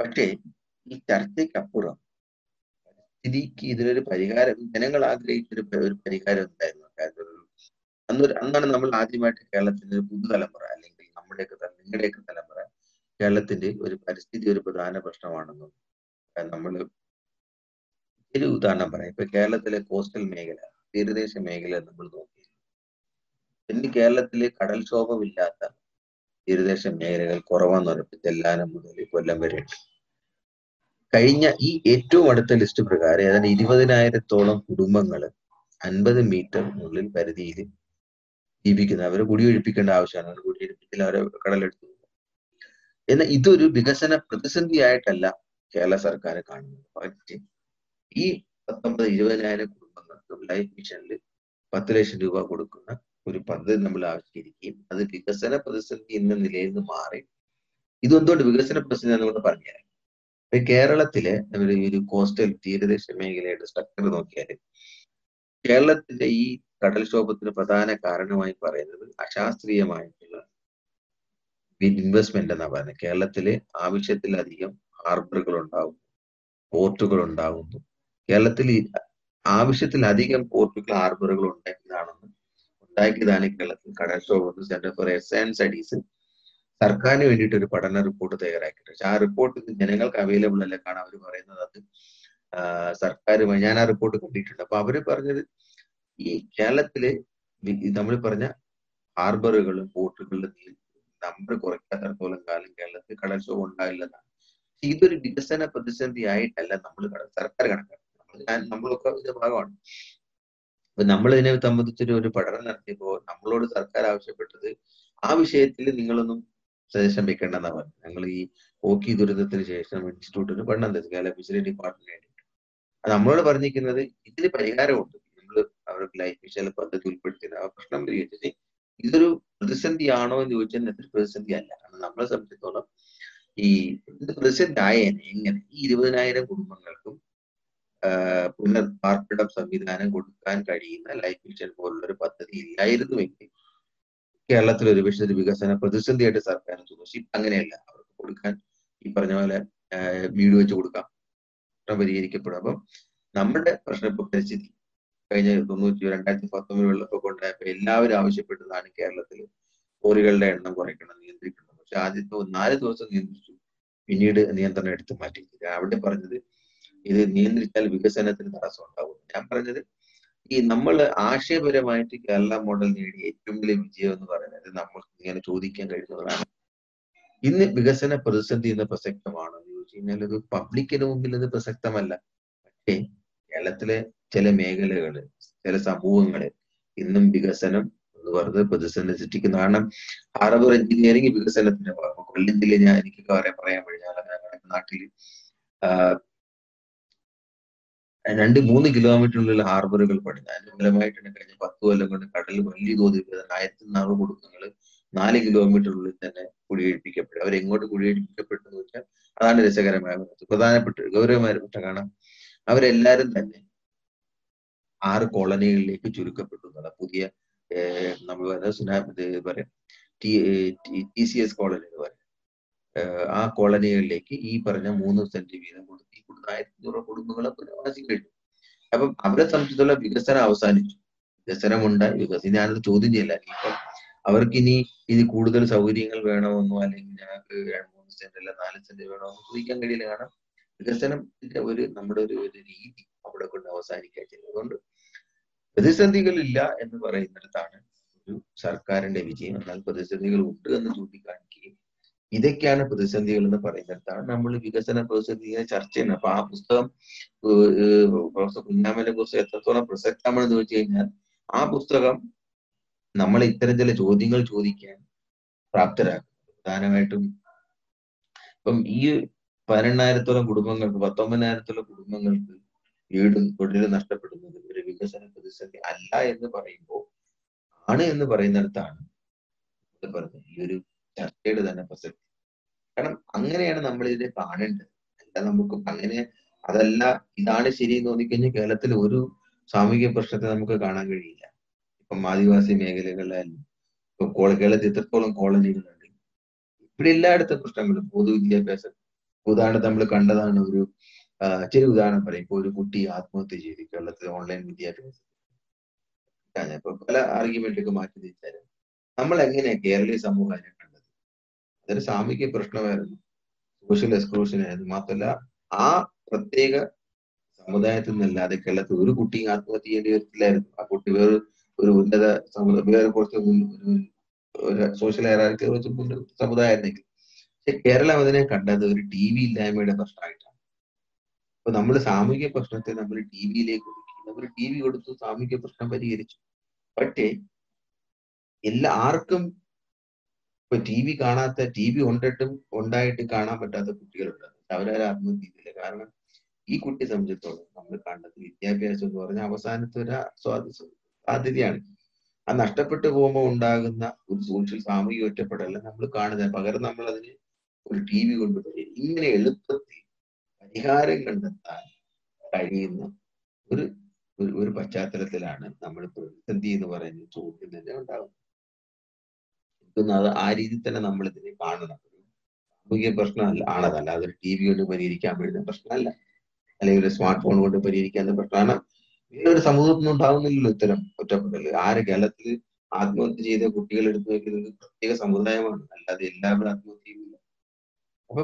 പക്ഷേ ഈ ചർച്ചയ്ക്കപ്പുറം പരിസ്ഥിതിക്ക് ഇതിനൊരു പരിഹാരം ജനങ്ങൾ ആഗ്രഹിച്ചൊരു ഒരു പരിഹാരം ഉണ്ടായിരുന്നു ഒരു അന്നൊരു അന്നാണ് നമ്മൾ ആദ്യമായിട്ട് കേരളത്തിന്റെ ഒരു പുതുതലമുറ അല്ലെങ്കിൽ നമ്മുടെയൊക്കെ നിങ്ങളുടെയൊക്കെ തലമുറ കേരളത്തിന്റെ ഒരു പരിസ്ഥിതി ഒരു പ്രധാന പ്രശ്നമാണെന്നും നമ്മൾ ഒരു ഉദാഹരണം പറയാം. ഇപ്പൊ കേരളത്തിലെ കോസ്റ്റൽ മേഖല തീരദേശ മേഖല നമ്മൾ നോക്കി. പിന്നെ കേരളത്തിലെ കടൽക്ഷോഭമില്ലാത്ത തീരദേശ മേഖലകൾ കുറവാന്ന് പറഞ്ഞപ്പോൾ ചെല്ലാനം മുതൽ കൊല്ലം വരെ. ഉണ്ട് കഴിഞ്ഞ ഈ ഏറ്റവും അടുത്ത ലിസ്റ്റ് പ്രകാരം ഏതാണ്ട് ഇരുപതിനായിരത്തോളം കുടുംബങ്ങൾ അൻപത് മീറ്റർ ഉള്ളിൽ പരിധിയിൽ ജീവിക്കുന്നത് അവരെ കുടിയൊഴിപ്പിക്കേണ്ട ആവശ്യമാണ്. അവർ കുടിയൊഴിപ്പിക്കൽ അവരെ കടലെടുത്തു. എന്നാൽ ഇതൊരു വികസന പ്രതിസന്ധിയായിട്ടല്ല കേരള സർക്കാർ കാണുന്നത്. ഈ പത്തൊമ്പത് ഇരുപതിനായിരം കുടുംബങ്ങൾക്ക് ലൈഫ് മിഷനിൽ പത്ത് ലക്ഷം രൂപ കൊടുക്കുന്ന ഒരു പദ്ധതി നമ്മൾ ആവിഷ്കരിക്കുകയും അത് വികസന പ്രതിസന്ധി എന്ന നിലയിൽ നിന്ന് മാറി. ഇതെന്തുകൊണ്ട് വികസന പ്രതിസന്ധി നമ്മൾ പറഞ്ഞുതരാം ഇപ്പൊ കേരളത്തിലെ ഒരു ഒരു കോസ്റ്റൽ തീരദേശ മേഖലയുടെ സ്ട്രക്ചർ നോക്കിയാൽ കേരളത്തിന്റെ ഈ കടൽക്ഷോഭത്തിന് പ്രധാന കാരണമായി പറയുന്നത് അശാസ്ത്രീയമായിട്ടുള്ള ഇൻവെസ്റ്റ്മെന്റ് എന്നാ പറയുന്നത്. കേരളത്തിലെ ആവശ്യത്തിലധികം ഹാർബറുകൾ ഉണ്ടാകുന്നു പോർട്ടുകൾ ഉണ്ടാകുന്നു കേരളത്തിൽ ആവശ്യത്തിലധികം പോർട്ടുകൾ ഹാർബറുകൾ ഉണ്ടാക്കിയതാണെന്ന് ഉണ്ടാക്കിയതാണ് കേരളത്തിൽ കടൽക്ഷോഭം centre for S and studies സർക്കാരിന് വേണ്ടിയിട്ട് ഒരു പഠന റിപ്പോർട്ട് തയ്യാറാക്കിയിട്ടുണ്ട്. പക്ഷെ ആ റിപ്പോർട്ട് ജനങ്ങൾക്ക് അവൈലബിൾ അല്ല കാരണം അവർ പറയുന്നത്. അത് സർക്കാർ ഞാൻ ആ റിപ്പോർട്ട് കണ്ടിട്ടുണ്ട്. അപ്പൊ അവർ പറഞ്ഞത് ഈ കേരളത്തിൽ നമ്മൾ പറഞ്ഞ ഹാർബറുകളും പോർട്ടുകളിലും നമ്പർ കുറയ്ക്കാത്തടത്തോളം കാലം കേരളത്തിൽ കടൽക്ഷോഭം ഉണ്ടാവില്ലെന്നാണ് ഇതൊരു വികസന പ്രതിസന്ധി ആയിട്ടല്ല നമ്മൾ സർക്കാർ കണക്കാക്കുന്നത്. നമ്മളൊക്കെ ഇതിന്റെ ഭാഗമാണ്. അപ്പൊ നമ്മൾ ഇതിനെ സംബന്ധിച്ചൊരു ഒരു പഠനം നടത്തിയപ്പോൾ നമ്മളോട് സർക്കാർ ആവശ്യപ്പെട്ടത് ആ വിഷയത്തിൽ നിങ്ങളൊന്നും സജഷൻ വെക്കേണ്ടെന്നാ പറഞ്ഞത്. ഞങ്ങൾ ഈ ഓക്കി ദുരന്തത്തിന് ശേഷം ഇൻസ്റ്റിറ്റ്യൂട്ടിന് പഠനം കേരള ഫിഷറി ഡിപ്പാർട്ട്മെന്റ് വേണ്ടിയിട്ട്. നമ്മളോട് പറഞ്ഞിരിക്കുന്നത് ഇതിന് പരിഹാരമുണ്ട്. നമ്മൾ അവർക്ക് ലൈഫ് മിഷൻ പദ്ധതി ഉൾപ്പെടുത്തിയത് ആ പ്രശ്നം പരിഹരിച്ചത് ഇതൊരു പ്രതിസന്ധിയാണോ എന്ന് ചോദിച്ചാൽ ഇതൊരു പ്രതിസന്ധി അല്ല കാരണം നമ്മളെ സംബന്ധിച്ചിടത്തോളം ഈ പ്രതിസന്ധി ആയേനെ എങ്ങനെ? ഈ ഇരുപതിനായിരം കുടുംബങ്ങൾക്കും പുനർപാർപ്പിടം സംവിധാനം കൊടുക്കാൻ കഴിയുന്ന ലൈഫ് മിഷൻ പോലുള്ള ഒരു പദ്ധതി ഇല്ലായിരുന്നുവെങ്കിൽ കേരളത്തിൽ ഒരു പക്ഷേ ഒരു വികസന പ്രതിസന്ധിയായിട്ട് സർക്കാർ തോന്നി. അങ്ങനെയല്ല അവർക്ക് കൊടുക്കാൻ ഈ പറഞ്ഞ പോലെ വീട് വെച്ച് കൊടുക്കാം. പ്രശ്നം പരിഹരിക്കപ്പെടും. അപ്പം നമ്മുടെ പ്രശ്ന പരിസ്ഥിതി. കഴിഞ്ഞ തൊണ്ണൂറ്റി രണ്ടായിരത്തി പത്തൊമ്പത് വെള്ളപ്പൊക്കം ഉണ്ടായപ്പോൾ എല്ലാവരും ആവശ്യപ്പെട്ടതാണ് കേരളത്തിൽ കോറികളുടെ എണ്ണം കുറയ്ക്കണം നിയന്ത്രിക്കണം. പക്ഷെ ആദ്യത്തെ നാല് ദിവസം നിയന്ത്രിച്ചു. പിന്നീട് നിയന്ത്രണം എടുത്തു മാറ്റി അവിടെ പറഞ്ഞത് ഇത് നിയന്ത്രിച്ചാൽ വികസനത്തിന് തടസ്സം ഉണ്ടാവും. ഞാൻ പറഞ്ഞത് ഈ നമ്മൾ ആശയപരമായിട്ട് കേരള മോഡൽ നേടിയ ഏറ്റവും വലിയ വിജയം എന്ന് പറയുന്നത് നമ്മൾക്ക് ഇങ്ങനെ ചോദിക്കാൻ കഴിയുന്നതാണ്. ഇന്ന് വികസന പ്രതിസന്ധി എന്ന പ്രസക്തമാണോ എന്ന് ചോദിച്ചു കഴിഞ്ഞാൽ ഒരു പബ്ലിക്കിന് മുമ്പിൽ ഇത് പ്രസക്തമല്ല. പക്ഷേ കേരളത്തിലെ ചില മേഖലകൾ ചില സമൂഹങ്ങൾ ഇന്നും വികസനം എന്ന് പറയുന്നത് പ്രതിസന്ധി സൃഷ്ടിക്കുന്ന കാരണം ഹാർബർ എഞ്ചിനീയറിംഗ് വികസനത്തിന്റെ കൊല്ലം ജില്ല ഞാൻ എനിക്ക് പറയാൻ പറയാൻ കഴിഞ്ഞാൽ ഞങ്ങളുടെ നാട്ടിൽ രണ്ട് മൂന്ന് കിലോമീറ്ററിലുള്ള ഹാർബറുകൾ പണിത്. അനുകൂലമായിട്ടാണ് കഴിഞ്ഞ പത്ത് കൊല്ലം കൊണ്ട് കടൽ വലിയ തോതിൽ ആയിരത്തി നാനൂറ് കുടുംബങ്ങൾ നാല് കിലോമീറ്ററിനുള്ളിൽ തന്നെ കുടിയൊഴിപ്പിക്കപ്പെട്ടു അവരെങ്ങോട്ട് കുടിയൊഴിപ്പിക്കപ്പെട്ടു എന്ന് വെച്ചാൽ അതാണ് രസകരമായ പ്രധാനപ്പെട്ട ഗൗരവമായ കാണാം. അവരെല്ലാരും തന്നെ ആറ് കോളനികളിലേക്ക് ചുരുക്കപ്പെട്ടു എന്നുള്ള പുതിയ നമ്മൾ പറയുന്നത് ഇത് പറയാം. T T C S colony എന്ന് പറയും. ആ കോളനികളിലേക്ക് ഈ പറഞ്ഞ മൂന്ന് സെന്റ് വീതം കൊടുത്ത് ഈ കൊടുത്ത ആയിരത്തി നൂറ് കുടുംബങ്ങളെ പുനർവാസി കഴിഞ്ഞു അപ്പം അവരെ സംബന്ധിച്ചുള്ള വികസനം അവസാനിച്ചു. വികസനം ഉണ്ടായി വികസനം ഞാനത് ചോദ്യം ചെയ്യില്ല ഇപ്പം അവർക്ക് ഇനി കൂടുതൽ സൗകര്യങ്ങൾ വേണമെന്നോ അല്ലെങ്കിൽ ഞങ്ങൾക്ക് രണ്ട് മൂന്ന് സെന്റ് അല്ല നാല് സെന്റ് വേണമെന്നോ ചോദിക്കാൻ കഴിയില്ല. കാരണം വികസനത്തിന്റെ ഒരു നമ്മുടെ ഒരു ഒരു രീതി അവിടെ കൊണ്ട് അവസാനിക്കാൻ ചെയ്തു അതുകൊണ്ട് പ്രതിസന്ധികളില്ല എന്ന് പറയുന്നിടത്താണ് ഒരു സർക്കാരിന്റെ വിജയം. എന്നാൽ പ്രതിസന്ധികൾ ഉണ്ട് എന്ന് ചൂണ്ടിക്കാണിക്കുകയും ഇതൊക്കെയാണ് പ്രതിസന്ധികൾ എന്ന് പറയുന്നിടത്താണ് നമ്മൾ വികസന പ്രതിസന്ധിയെ ചർച്ച ചെയ്യുന്നത് അപ്പൊ ആ പുസ്തകം പ്രൊഫസർ കുഞ്ഞാമനെ കുറിച്ച് എത്രത്തോളം പ്രസക്തമാണെന്ന് ചോദിച്ചു കഴിഞ്ഞാൽ ആ പുസ്തകം നമ്മൾ ഇത്തരം ചില ചോദ്യങ്ങൾ ചോദിക്കാൻ പ്രാപ്തരാക്കും പ്രധാനമായിട്ടും ഇപ്പം ഈ പതിനെണ്ണായിരത്തോളം കുടുംബങ്ങൾക്ക് പത്തൊമ്പതിനായിരത്തോളം കുടുംബങ്ങൾക്ക് വീട് തൊഴിൽ നഷ്ടപ്പെടുന്നത് ഒരു വികസന പ്രതിസന്ധി അല്ല എന്ന് പറയുമ്പോൾ ആണ് എന്ന് പറയുന്നിടത്താണ് പറഞ്ഞത്. ഈ ഒരു ചർച്ചയുടെ തന്നെ പ്രസക്തി. കാരണം അങ്ങനെയാണ് നമ്മൾ ഇതിനെ കാണേണ്ടത്. അല്ല നമുക്ക് അങ്ങനെ അതല്ല ഇതാണ് ശരി എന്ന് തോന്നിക്കഴിഞ്ഞാൽ കേരളത്തിൽ ഒരു സാമൂഹിക പ്രശ്നത്തെ നമുക്ക് കാണാൻ കഴിയില്ല. ഇപ്പം ആദിവാസി മേഖലകളിലായാലും ഇപ്പൊ കേരളത്തിൽ എത്രത്തോളം കോളനികളുണ്ട്. ഇവിടെ എല്ലായിടത്തും പ്രശ്നങ്ങളും പൊതു വിദ്യാഭ്യാസം. ഉദാഹരണത്തിന് നമ്മൾ കണ്ടതാണ് ഒരു ചെറിയ ഉദാഹരണം പറയും. ഇപ്പൊ ഒരു കുട്ടി ആത്മഹത്യ ചെയ്തു കേരളത്തിൽ ഓൺലൈൻ വിദ്യാഭ്യാസം പല ആർഗ്യുമെന്റൊക്കെ മാറ്റി തിരിച്ചാലും നമ്മൾ എങ്ങനെയാ കേരളീയ സമൂഹം അതൊരു സാമൂഹിക പ്രശ്നമായിരുന്നു. സോഷ്യൽ എക്സ്ക്ലൂഷൻ ആയിരുന്നു മാത്രമല്ല ആ പ്രത്യേക സമുദായത്തിൽ നിന്നല്ലാതെ കേരളത്തിൽ ഒരു കുട്ടിയും ആത്മഹത്യ ചെയ്യേണ്ടി വരത്തില്ലായിരുന്നു. ആ കുട്ടി വേറെ ഒരു ഉന്നത സമുദായ വേറെ കുറച്ച് ഒരു- സോഷ്യൽ ഹയറാർക്കി കുറച്ച് സമുദായമായിരുന്നെങ്കിൽ. പക്ഷെ കേരളം അതിനെ കണ്ടത് ഒരു ടി വി ഇല്ലായ്മയുടെ പ്രശ്നമായിട്ടാണ്. അപ്പൊ നമ്മൾ സാമൂഹിക പ്രശ്നത്തെ നമ്മൾ ടി വിയിലേക്ക് ഒതുക്കി നമ്മൾ ടി വി കൊടുത്തു സാമൂഹിക പ്രശ്നം പരിഹരിച്ചു. പക്ഷേ എല്ലാ ആർക്കും ഇപ്പൊ ടി വി കാണാത്ത ടി വി ഉണ്ടിട്ടും ഉണ്ടായിട്ട് കാണാൻ പറ്റാത്ത കുട്ടികളുണ്ട്. അവരൊരു ആത്മഹത്യയില്ല. കാരണം ഈ കുട്ടി സംബന്ധിച്ചിടത്തോളം നമ്മൾ കണ്ടത് വിദ്യാഭ്യാസം എന്ന് പറഞ്ഞാൽ അവസാനത്തെ ഒരു സ്വാ- സാധ്യതയാണ്. അത് നഷ്ടപ്പെട്ടു പോകുമ്പോൾ ഉണ്ടാകുന്ന ഒരു സോഷ്യൽ സാമൂഹിക ഒറ്റപ്പെടല്ല നമ്മൾ കാണുന്നത്. പകരം നമ്മൾ അതിന് ഒരു ടി വി കൊണ്ട് ഇങ്ങനെ എളുപ്പത്തിൽ പരിഹാരം കണ്ടെത്താൻ കഴിയുന്ന ഒരു ഒരു പശ്ചാത്തലത്തിലാണ് നമ്മൾ പ്രതിസന്ധി എന്ന് പറയുന്ന ചോദ്യം തന്നെ ഉണ്ടാകുന്നത് എനിക്കൊന്ന് അത് ആ രീതിയിൽ തന്നെ നമ്മൾ ഇതിനെ കാണണം. ഒരു സാമൂഹിക പ്രശ്നമല്ല ആണത്. അല്ലാതെ ഒരു ടി വി കൊണ്ട് പരിഹരിക്കാൻ പറ്റുന്ന പ്രശ്നമല്ല. അല്ലെങ്കിൽ ഒരു സ്മാർട്ട് ഫോൺ കൊണ്ട് പരിഹരിക്കാൻ പ്രശ്നമാണ്. വേറൊരു സമൂഹത്തിൽ നിന്നും ഉണ്ടാകുന്നില്ലല്ലോ ഇത്തരം ഒറ്റപ്പെടൽ ആര് കേരളത്തിൽ ആത്മഹത്യ ചെയ്ത കുട്ടികൾ എടുത്തു നോക്കിയത് പ്രത്യേക സമുദായമാണ്. അല്ലാതെ എല്ലാവരും ആത്മഹത്യ ചെയ്യുന്നില്ല. അപ്പൊ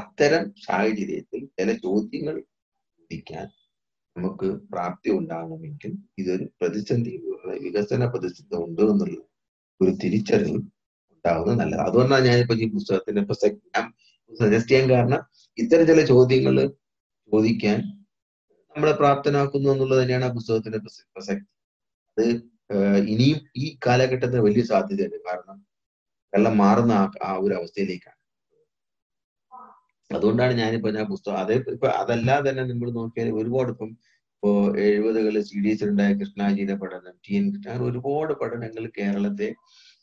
അത്തരം സാഹചര്യത്തിൽ ചില ചോദ്യങ്ങൾ ചോദിക്കാൻ നമുക്ക് പ്രാപ്തി ഉണ്ടാകണമെങ്കിൽ ഇതൊരു പ്രതിസന്ധി വികസന പ്രതിസന്ധി ഉണ്ട് എന്നുള്ള ഒരു തിരിച്ചറിവ് ഉണ്ടാവുന്നത് നല്ലത് അതുകൊണ്ടാണ് ഞാനിപ്പോ ഈ പുസ്തകത്തിന്റെ ഞാൻ സജസ്റ്റ് ചെയ്യാൻ കാരണം ഇത്തരം ചില ചോദ്യങ്ങൾ ചോദിക്കാൻ നമ്മളെ പ്രാപ്തനാക്കുന്നു എന്നുള്ളത് തന്നെയാണ് ആ പുസ്തകത്തിന്റെ പ്രസക്തി. അത് ഇനിയും ഈ കാലഘട്ടത്തിന് വലിയ സാധ്യതയുണ്ട്. കാരണം വെള്ളം മാറുന്ന ആ ആ ഒരു അവസ്ഥയിലേക്കാണ്. അതുകൊണ്ടാണ് ഞാനിപ്പോ ഞാൻ പുസ്തകം അതേ ഇപ്പൊ അതല്ലാതെ തന്നെ നിങ്ങൾ നോക്കിയാൽ ഒരുപാട് ഇപ്പം ഇപ്പോ എഴുപതുകളിൽ സി ഡി എസിലുണ്ടായ കൃഷ്ണാജിയുടെ പഠനം ടി എൻ കൃഷ്ണ ഒരുപാട് പഠനങ്ങൾ കേരളത്തെ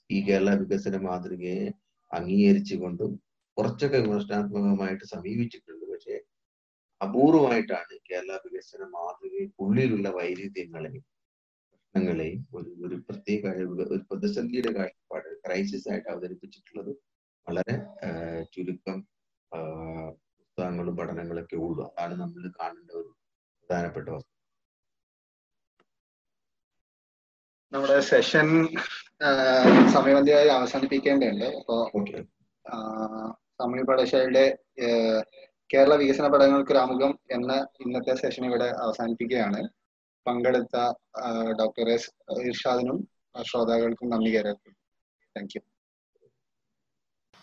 ഈ കേരള വികസന മാതൃകയെ അംഗീകരിച്ചുകൊണ്ടും കുറച്ചൊക്കെ വിമർശനാത്മകമായിട്ട് സമീപിച്ചിട്ടുണ്ട്. പക്ഷെ അപൂർവമായിട്ടാണ് കേരള വികസന മാതൃകയ്ക്കുള്ളിലുള്ള വൈരുദ്ധ്യങ്ങളെയും പ്രശ്നങ്ങളെയും ഒരു ഒരു പ്രത്യേക ഒരു പ്രതിസന്ധിയുടെ കാഴ്ചപ്പാട് ക്രൈസിസ് ആയിട്ട് അവതരിപ്പിച്ചിട്ടുള്ളത് വളരെ ചുരുക്കം പുസ്തകങ്ങളും പഠനങ്ങളൊക്കെ ഉള്ളൂ. അതാണ് നമ്മൾ കാണേണ്ട ഒരു പ്രധാനപ്പെട്ട വസ്തു നമ്മുടെ സെഷൻ സമയബന്ധിയായി അവസാനിപ്പിക്കേണ്ടതുണ്ട്. അപ്പോ സമീപ സമയ കേരള വികസന പഠനങ്ങൾക്ക് ആമുഖം എന്ന ഇന്നത്തെ സെഷൻ ഇവിടെ അവസാനിപ്പിക്കുകയാണ്. പങ്കെടുത്ത ഡോക്ടർ എസ് ഇർഷാദിനും ശ്രോതാക്കൾക്കും നന്ദി കേരളത്തിൽ. Thank you